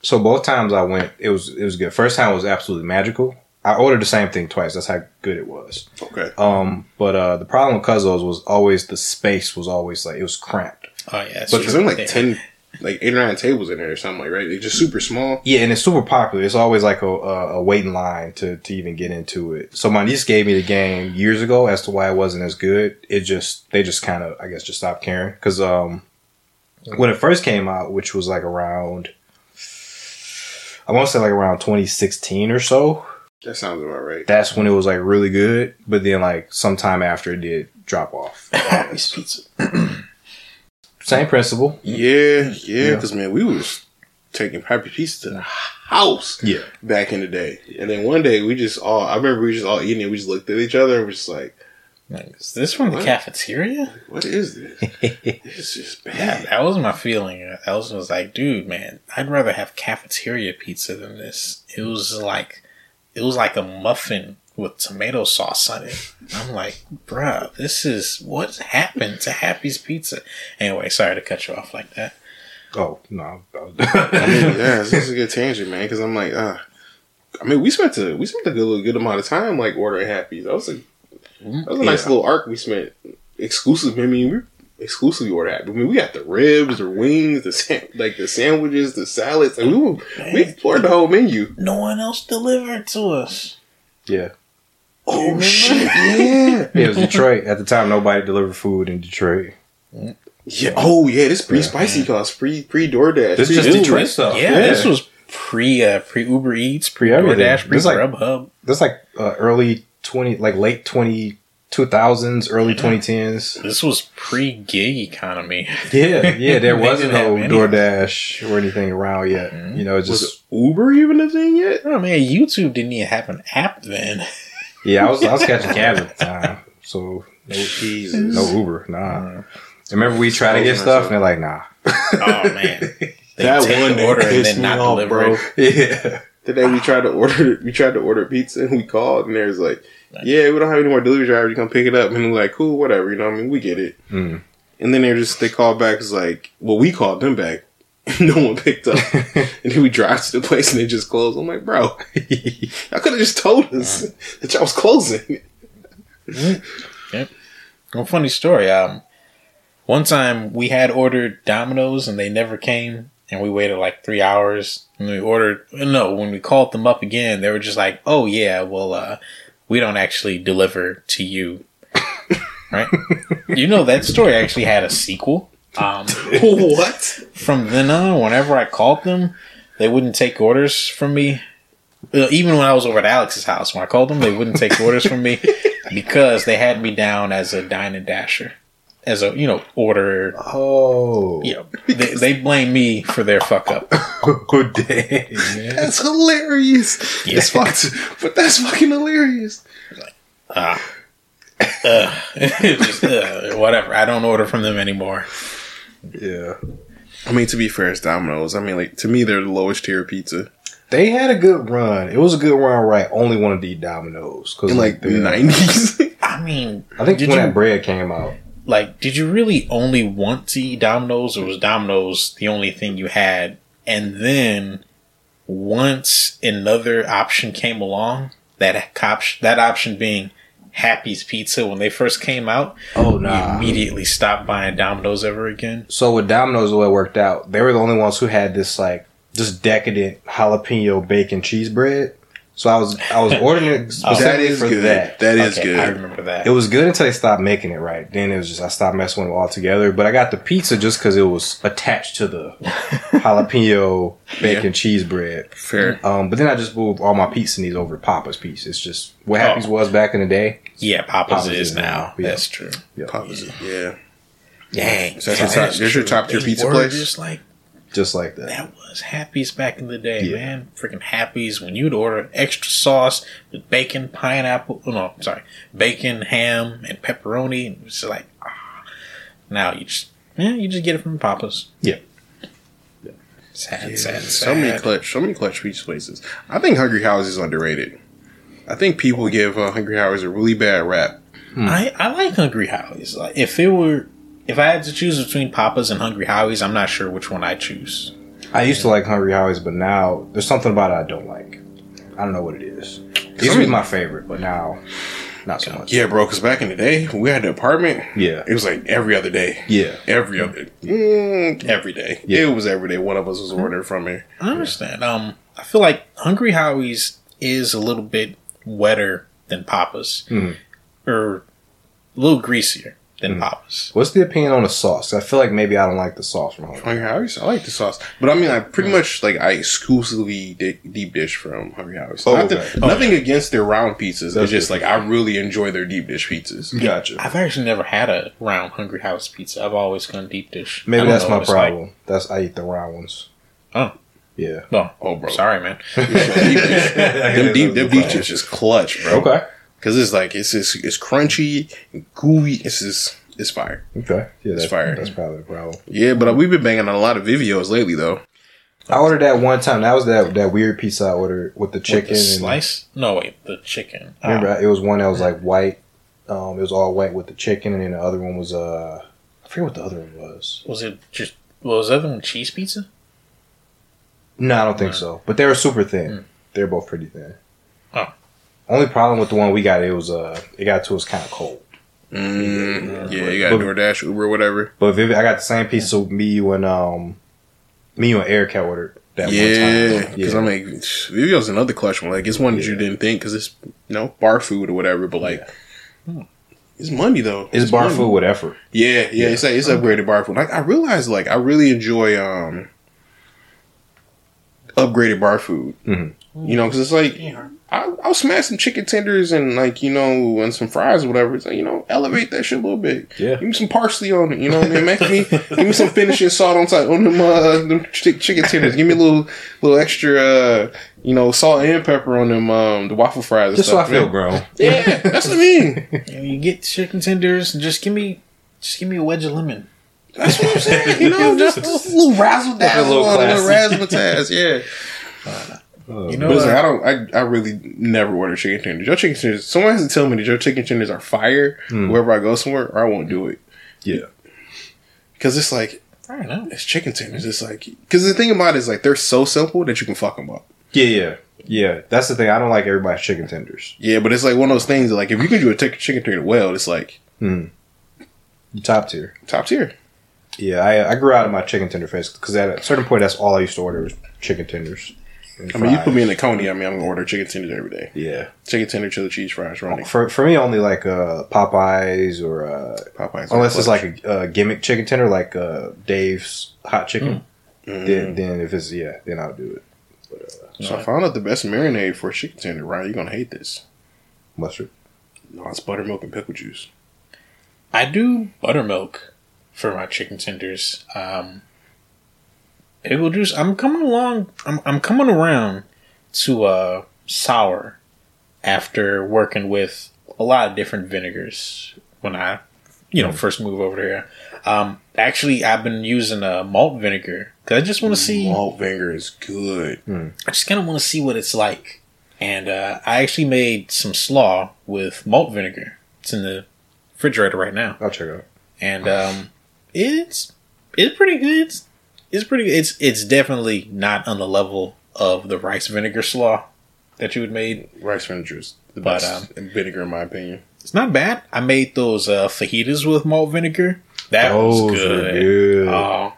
so both times I went it was it was good. First time was absolutely magical. I ordered the same thing twice. That's how good it was. Okay, Um but uh the problem with Cuzzo's was always the space was always like it was cramped. Oh yeah, but there's only like Yeah. ten, like eight or nine tables in there or something like right. They're just super small. Yeah, and it's super popular. It's always like a, a, a waiting line to, to even get into it. So my niece gave me the game years ago as to why it wasn't as good. It just they just kind of I guess just stopped caring because um when it first came out, which was like around I want to say like around 2016 or so. That sounds about right. That's when it was like really good. But then like sometime after it did drop off. Happy's Pizza. Same principle. Yeah, yeah. Yeah. Because man, we was taking Happy Pieces to the house Yeah. back in the day, and then one day we just all. I remember we just all eating it. We just looked at each other and we're just like, Like, is this from the What? cafeteria? "What is this? it's just Yeah, bad." that was my feeling. I was, was like, dude, man, I'd rather have cafeteria pizza than this. It was like, it was like a muffin with tomato sauce on it. I'm like, bruh, this is what happened to Happy's Pizza. Anyway, sorry to cut you off like that. Oh no. I mean, yeah, this is a good tangent, man. Because I'm like, uh, I mean, we spent a we spent a good good amount of time like ordering Happy's. That was a that was a nice Yeah. little arc we spent exclusive. I mean, we exclusively ordered Happy. I mean, we got the ribs, the wings, the sam- like the sandwiches, the salads. Like we were, we explored the whole menu. No one else delivered to us. yeah. Oh shit! Yeah, It was Detroit at the time. Nobody delivered food in Detroit. yeah. Oh yeah, this pre spicy cost pre pre DoorDash. This pre- just Ooh, Detroit stuff. Yeah, Yeah. this was pre uh, pre Uber Eats, pre Pre-everything. DoorDash, pre This like- Grubhub. That's like uh, early twenty, like late twenty two thousands, early twenty tens. This was pre gig economy. Yeah, yeah. There wasn't no. DoorDash or anything around yet. Mhm. You know, it's Was just Uber even a thing yet? Oh man, YouTube didn't even have an app then. yeah. I was I was catching cabs at the time, so no, Jesus. no Uber. Nah. Remember we tried to get stuff and they're like, nah. Oh man, They That take one order and then not off, deliver bro. it. Yeah. Today we tried to order we tried to order pizza and we called and there's like, yeah, we don't have any more delivery drivers. You come pick it up and we're like, cool, whatever. You know, what I mean, we get it. Mm. And then they just they called back. It's like, well, we called them back. no one picked up. and then we drive to the place and they just closed. I'm like, bro, I could have just told us that y'all was closing. Yep. Well, funny story. Um, one time we had ordered Domino's and they never came, and we waited like three hours. And we ordered no, when we called them up again, they were just like, "Oh yeah, well, uh, we don't actually deliver to you." right? you know that story actually had a sequel. Um, what? from then on, whenever I called them, they wouldn't take orders from me. Uh, even when I was over at Alex's house, when I called them, they wouldn't take orders from me because they had me down as a dine and dasher, as a you know order. Oh, You know, they, they blame me for their fuck up. good day. That's hilarious. Yeah. It's fucked, but that's fucking hilarious. Like, Ah. Uh, just, uh, whatever. I don't order from them anymore. Yeah, I mean, to be fair, it's Domino's. I mean, like to me, they're the lowest tier pizza they had a good run. It was a good run, right? Only wanted to eat Domino's because in like the nineties. I mean, I think when you that bread came out. Like did you really only want to eat Domino's, or was Domino's the only thing you had? And then once another option came along, that cop that option being Happy's Pizza when they first came out, Oh you nah. immediately stopped buying Domino's ever again. So with Domino's, the way it worked out, they were the only ones who had this like just decadent jalapeno bacon cheese bread. So I was I was ordering it specifically is for good. that. That is Okay, I remember that. It was good until they stopped making it right. Then it was just I stopped messing with it altogether. But I got the pizza just because it was attached to the jalapeno bacon cheese bread. Fair. Um, but then I just moved all my pizza needs over to Papa's pizza. It's just what Oh. Was back in the day. yeah, Papa's, Papa's is is now. yeah. That's true. Papa's, yeah. Dang, So that's your top- is there's your top tier pizza place? Just like Just like that. that was Happy's back in the day, Yeah. man. Freaking Happy's when you'd order extra sauce with bacon, pineapple. oh, No, sorry, bacon, ham, and pepperoni. and It's like ah. now you just yeah, you just get it from Papa's. Yeah. Sad, Yeah, sad, sad. so many clutch, so many clutch pizza places. I think Hungry Howie's is underrated. I think people give uh, Hungry Howie's a really bad rap. I, I like Hungry Howie's. Like if it were, if I had to choose between Papa's and Hungry Howie's, I'm not sure which one I choose. I used to like Hungry Howie's, but now there's something about it I don't like. I don't know what it is. It used to be my favorite, but now not so much. Yeah, bro. Because back in the day, we had the apartment. Yeah. it was like every other day. Yeah. Every other, mm, every day. Yeah. It was every day. One of us was ordering from here. I understand. Um, I feel like Hungry Howie's is a little bit wetter than Papa's, Mhm. or a little greasier than Mhm. Papa's. What's the opinion on the sauce? I feel like maybe I don't like the sauce from Hungry. Hungry Howie's, I like the sauce, but I mean, I pretty much like I exclusively di- deep dish from Hungry Howie's. Oh, nothing, okay. nothing against their round pizzas. That's it's just good. like I really enjoy their deep dish pizzas. Gotcha. I've actually never had a round Hungry Howie's pizza. I've always gone deep dish. Maybe that's my what it's like. problem. That's I eat the round ones. Oh. Yeah. No, Oh, bro. sorry, man. deep dish. them deep, them deep dish is clutch, bro. Okay. Because it's like it's just, it's crunchy, and gooey. It's just it's fire. Okay. Yeah, It's that's fire. That's probably the problem. Yeah, but uh, we've been banging on a lot of Vivios lately, though. I ordered that one time. That was that that weird pizza I ordered with the With chicken. the and, slice? No, wait, the chicken. Remember, Ah, it was one that was like white. Um, it was all white with the chicken, and then the other one was uh, I forget what the other one was. was it just? Well, was the other one cheese pizza? No, I don't think Right. so. But they were super thin. Mm. They're both pretty thin. Only problem with the one we got, it was uh, it got to us kind of cold. Mm, Yeah. yeah, you got But- DoorDash, Uber, whatever. But Vivi, I got the same piece of me, you, and um, me, you, and Eric had ordered that yeah, one time. because I'm like Vivio's another clutch one. Like it's one that you didn't think because it's you know bar food or whatever, but like. It's money though. it's bar money. food with effort. Yeah, yeah, it's like it's upgraded bar food. Like I realized, like I really enjoy um upgraded bar food. Mhm. You know, because it's like Yeah. I, I'll smash some chicken tenders and like you know and some fries or whatever. It's like you know elevate that shit a little bit. Yeah. Give me some parsley on it. You know what I mean? Make me give me some finishing salt on top on them uh them chick- chicken tenders. Give me a little little extra uh you know salt and pepper on them um the waffle fries. and Just so I feel bro. Yeah, that's what I mean. You, you get chicken tenders and just give me, just give me a wedge of lemon. That's what I'm saying. You know, just, just a little razzle dazzle, little a little classy. razzmatazz. Yeah. Oh, You know, But it's like, uh, I don't. I, I really never order chicken tenders. Your chicken tenders. Someone has to tell me that your chicken tenders are fire Mm. wherever I go somewhere, or I won't do it. yeah. because it's like I don't know. it's chicken tenders. It's like because the thing about it is like they're so simple that you can fuck them up. Yeah, yeah, yeah. That's the thing. I don't like everybody's chicken tenders. Yeah, but it's like one of those things. That, like if you can do a t- chicken tender well, it's like Top tier. top tier. Yeah, I, I grew out of my chicken tender phase because at a certain point, that's all I used to order was chicken tenders. And I mean, you put me in the coney. I mean, I'm gonna order chicken tenders every day. Yeah, Chicken tender, chili cheese fries, running. for for me, only like uh, Popeyes or uh, Popeyes. unless it's like a, a gimmick chicken tender, like uh, Dave's hot chicken. Mm. Then, then if it's yeah, then I'll do it. So I found out the best marinade for a chicken tender. Ryan, you're gonna hate this. Mustard. No, it's buttermilk and pickle juice. I do buttermilk for my chicken tenders. Um, pickle juice. I'm coming along. I'm I'm coming around to uh sour after working with a lot of different vinegars when I, you know, first move over here. Um, actually, I've been using a malt vinegar because I just want to see. Malt vinegar is good. I just kind of want to see what it's like. And uh, I actually made some slaw with malt vinegar. It's in the refrigerator right now I'll check it out. and um, it's it's pretty good. It's, it's pretty. It's it's definitely not on the level of the rice vinegar slaw that you had made. Rice vinegar is the But, best vinegar in my opinion. It's not bad. I made those uh, fajitas with malt vinegar. That was good. good. Oh,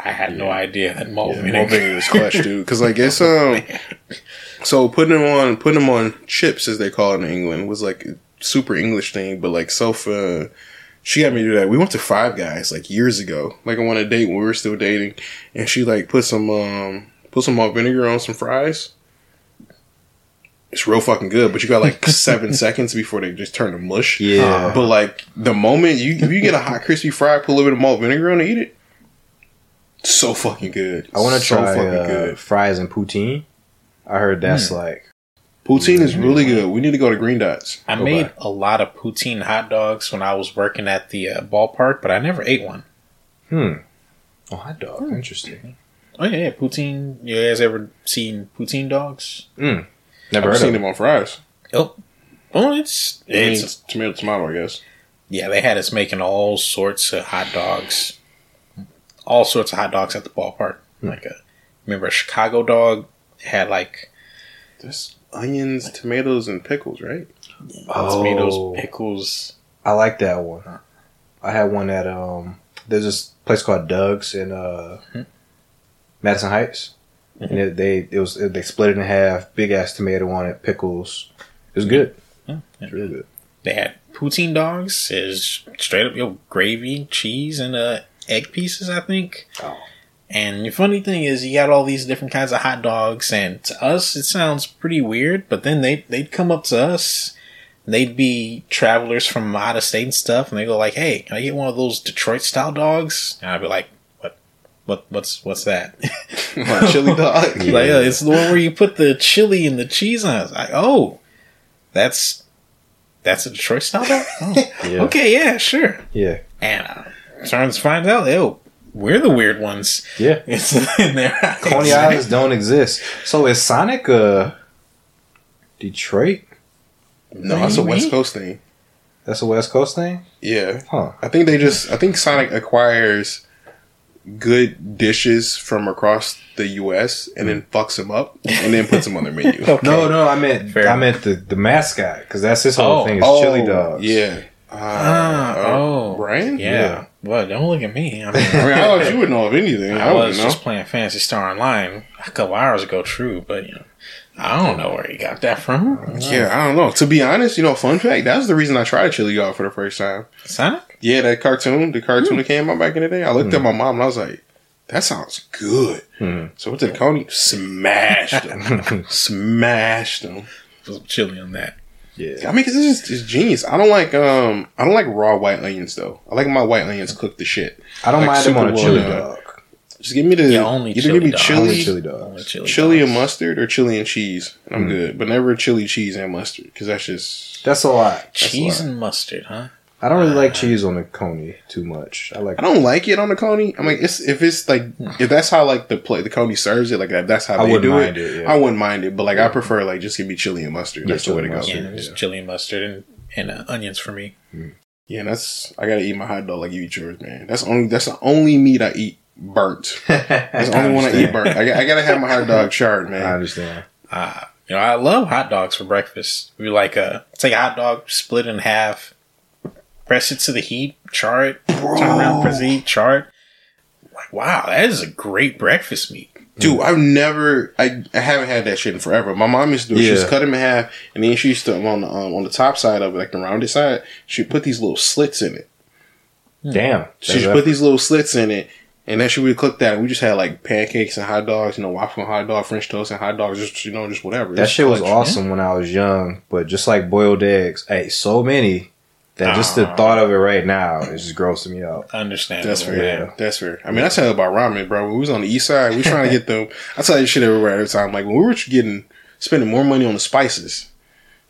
I had no idea that malt Yeah, vinegar. malt vinegar is clutch, dude. Because I guess um, so putting them on putting them on chips as they call it in England was like a super English thing. But like Sofa, she got me to do that. We went to Five Guys like years ago. Like I went on a date when we were still dating, and she like put some um put some malt vinegar on some fries. It's real fucking good, but you got like seven seconds before they just turn to mush. Yeah. But like the moment you if you get a hot crispy fry, put a little bit of malt vinegar on it, eat it. So fucking good. I want to so try uh, fries and poutine. I heard that's Hmm. like Poutine is really good. We need to go to Green Dots. I Go made back. a lot of poutine hot dogs when I was working at the uh, ballpark, but I never ate one. hmm. Oh, hot dog. Interesting. Oh yeah, yeah, poutine. You guys ever seen poutine dogs? Never I've heard seen of them on fries. Oh, oh, it's I mean, it's it's tomato, tomato, I guess. yeah. They had us making all sorts of hot dogs, all sorts of hot dogs at the ballpark. Like a remember a Chicago dog had like There's onions, tomatoes, and pickles, right? Oh, tomatoes, pickles. I like that one. I had one at um. There's this place called Doug's in uh, Madison Heights, and it, they it was they split it in half. Big ass tomato on it, pickles. It was good. Yeah, It's really good. They had poutine dogs. Is straight up yo gravy, cheese, and uh, egg pieces. I think. Oh. And the funny thing is, you got all these different kinds of hot dogs, and to us, it sounds pretty weird. But then they they'd come up to us, and they'd be travelers from out of state and stuff, and they go like, "Hey, can I get one of those Detroit style dogs?" And I'd be like, "What? What? What's what's that?" Like chili dog. Yeah. like, uh, it's the one where you put the chili and the cheese on. it. Like, oh, that's that's a Detroit style dog. Oh, Yeah. Okay, yeah, sure. Yeah. And uh, turns finds out, oh, we're the weird ones. Yeah. It's in there. Coney Islands don't exist. So is Sonic uh Detroit? No, that's a West Coast thing. That's a West Coast thing? Yeah. Huh. I think they just, I think Sonic acquires good dishes from across the U.S. and then fucks them up and then puts them on their menu. Okay. No, no, I meant Fair I meant the, the mascot because that's his whole Oh. thing is chili dogs. Yeah. Uh, uh, oh, Brian? Yeah. Yeah. Well, don't look at me. I mean, I mean, I thought you would know of anything. I, I was know. just playing Phantasy Star Online a couple hours ago. True, but you know, I don't know where you got that from. Yeah, I don't know. To be honest, you know, fun fact, that's the reason I tried Chili Dog for the first time. Sonic. Yeah, that cartoon, the cartoon that came out back in the day. I looked at my mom and I was like, that sounds good. Hmm. So I to the Coney, smashed them. smashed them. Put chili on that. Yeah. I mean, cause it's just it's genius. I don't like um, I don't like raw white onions though. I like my white onions cooked the shit. I don't Like mind them on a chili well dog. Just give me the Yeah, only either chili give me dog. chili, Only chili, chili dogs. Only chili, and mustard, or chili and cheese. I'm Hmm. good, but never chili, cheese, and mustard because that's just. That's a lot. cheese a lot. and mustard, huh? I don't really like cheese on the coney too much. I like I don't like it on the coney. I'm like, it's, if it's like if that's how like the play the coney serves it, like that, that's how I they do it. it, yeah. I wouldn't mind it, but like I prefer like just give me chili and mustard. Yeah, That's the way to go. and Yeah, just chili and mustard and, and uh, onions for me. Yeah, that's I gotta eat my hot dog like you eat yours, man. That's only that's the only meat I eat burnt. That's the only one I eat burnt. I, got- I gotta have my hot dog charred, man. I understand. Uh, you know, I love hot dogs for breakfast. We like a take a hot dog, split it in half, press it to the heat, char it, turn around, press the heat, char it. Like, wow, that is a great breakfast meat. Dude, I've never, I, I haven't had that shit in forever. My mom used to do it. She Yeah. used to cut them in half, and then she used to on the um, on the top side of it, like the rounded side, she put these little slits in it. Damn. She just put these little slits in it, and then she would cook that. We just had like pancakes and hot dogs, you know, waffle and hot dog, French toast and hot dogs, just you know, just whatever. that It's shit was clutch. awesome when I was young, but just like boiled eggs, I ate so many that just the thought of it right now is just grossing me out. Understandable. That's fair. Yeah. That's fair. I mean, I tell you about ramen, bro. When we was on the east side, we was trying to get them. I tell you shit everywhere every time. Like when we were getting spending more money on the spices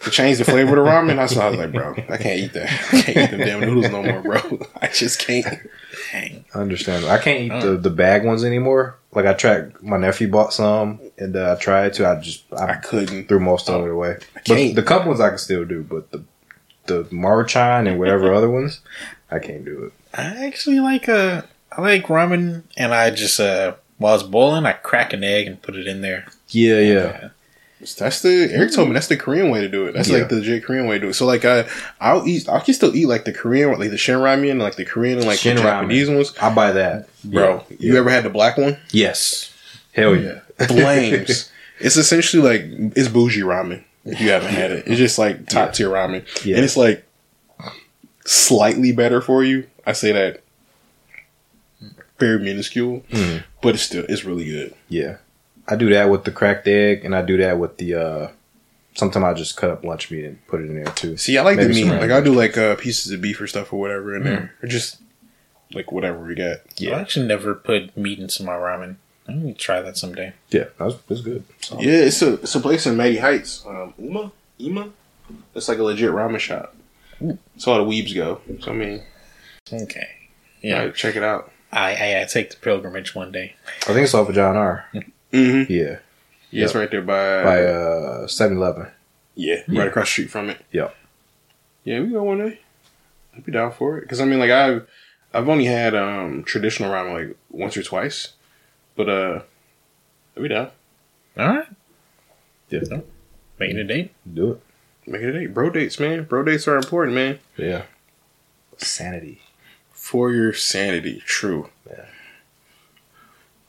to change the flavor of the ramen, that's why I was like, bro, I can't eat that. I can't eat them damn noodles no more, bro. I just can't. Dang. Understandable. I can't eat the, the bag ones anymore. Like I tried, my nephew bought some, and uh, I tried to. I just I I couldn't. threw most of it away. But can't. the cup ones I can still do, but the the Maruchan and whatever other ones, I can't do it. I actually like uh I like ramen and I just uh while it's boiling I crack an egg and put it in there. Yeah, yeah. That's the Eric told me that's the Korean way to do it. That's Yeah. like the legit Korean way to do it. So like I I'll eat I can still eat like the Korean like the shin ramen, like the Korean and like Shin the ramen. Japanese ones. I buy that, Bro, Yeah. you ever had the black one? Yes. Hell yeah. Flames. it's essentially like it's bougie ramen. If you haven't had it, it's just like top tier ramen, Yeah. and it's like slightly better for you. I say that very minuscule, Mhm. but it's still it's really good. Yeah. I do that with the cracked egg, and I do that with the. uh Sometimes I just cut up lunch meat and put it in there too. See, I like Maybe the meat. Like I do like uh, pieces of beef or stuff or whatever in Mm-hmm. there, or just like whatever we got. I actually never put meat into my ramen. I'm gonna try that someday. Yeah, that's, that's good. So, Yeah, it's a it's a place in Matty Heights. Um, Uma, Ima. It's like a legit ramen shop. That's all the weebs go. So I mean, Okay. yeah, Yeah. check it out. I, I I take the pilgrimage one day. I think it's off of John R. Mm-hmm. Yeah, Yeah, it's right there by, by uh 7-Eleven. yeah, Yeah. right across the street from it. Yep. Yeah, we go one day. I'd be down for it because I mean, like I've I've only had um traditional ramen like once or twice, but uh, I'd be down. All right. Yeah. So, Making a date. Do it. Make it a date, bro. Dates, man. Bro dates are important, man. Yeah. Sanity. For your sanity, true. Yeah.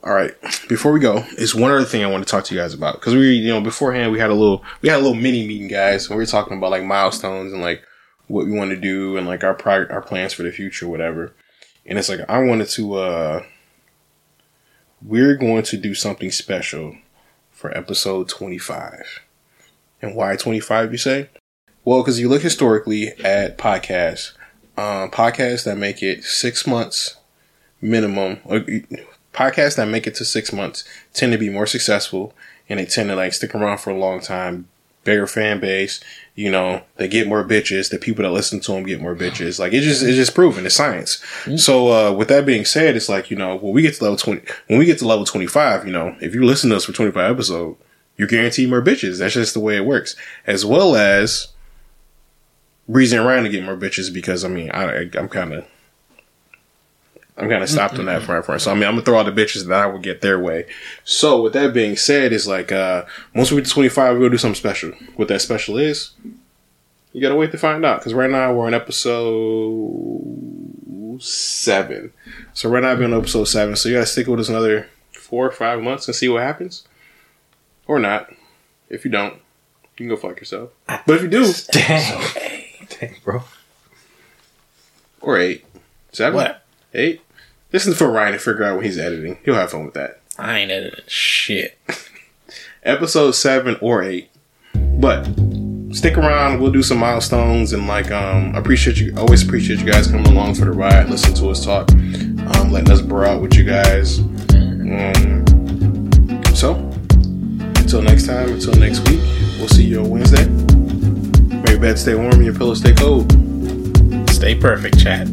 All right. Before we go, it's one other thing I want to talk to you guys about because we, you know, beforehand we had a little, we had a little mini meeting, guys, and we were talking about like milestones and like what we want to do and like our pri- our plans for the future, whatever. And it's like I wanted to, uh we're going to do something special for episode twenty five. And why twenty five? You say? Well, because you look historically at podcasts, um, podcasts that make it six months minimum, or podcasts that make it to six months tend to be more successful and they tend to like stick around for a long time. Bigger fan base, you know, they get more bitches. The people that listen to them get more bitches. Like it's just it's just proven. It's science. So uh, with that being said, it's like you know when we get to level twenty, when we get to level twenty five, you know, if you listen to us for twenty five episodes, you're guaranteed more bitches. That's just the way it works. As well as breezing around to get more bitches because I mean I, I'm kind of I'm kind of stopped on that front front. So I mean I'm gonna throw all the bitches that I would get their way. So with that being said, it's like uh once we get to 25, we're gonna do something special. What that special is, you gotta wait to find out. Because right now we're on episode seven. So right now we're on episode seven. So you gotta stick with us another four or five months and see what happens, or not. If you don't, you can go fuck yourself. But if you do, Dang. Dang, bro. or eight, seven, What? eight. Listen for Ryan to figure out when he's editing. He'll have fun with that. I ain't editing shit. Episode seven or eight. But stick around. We'll do some milestones and like um appreciate you. Always appreciate you guys coming along for the ride. Listen to us talk. Um, letting us bro out with you guys. Um, so until next time. Until next week. We'll see you on Wednesday. May your bed stay warm and your pillow stay cold. Stay perfect, chat.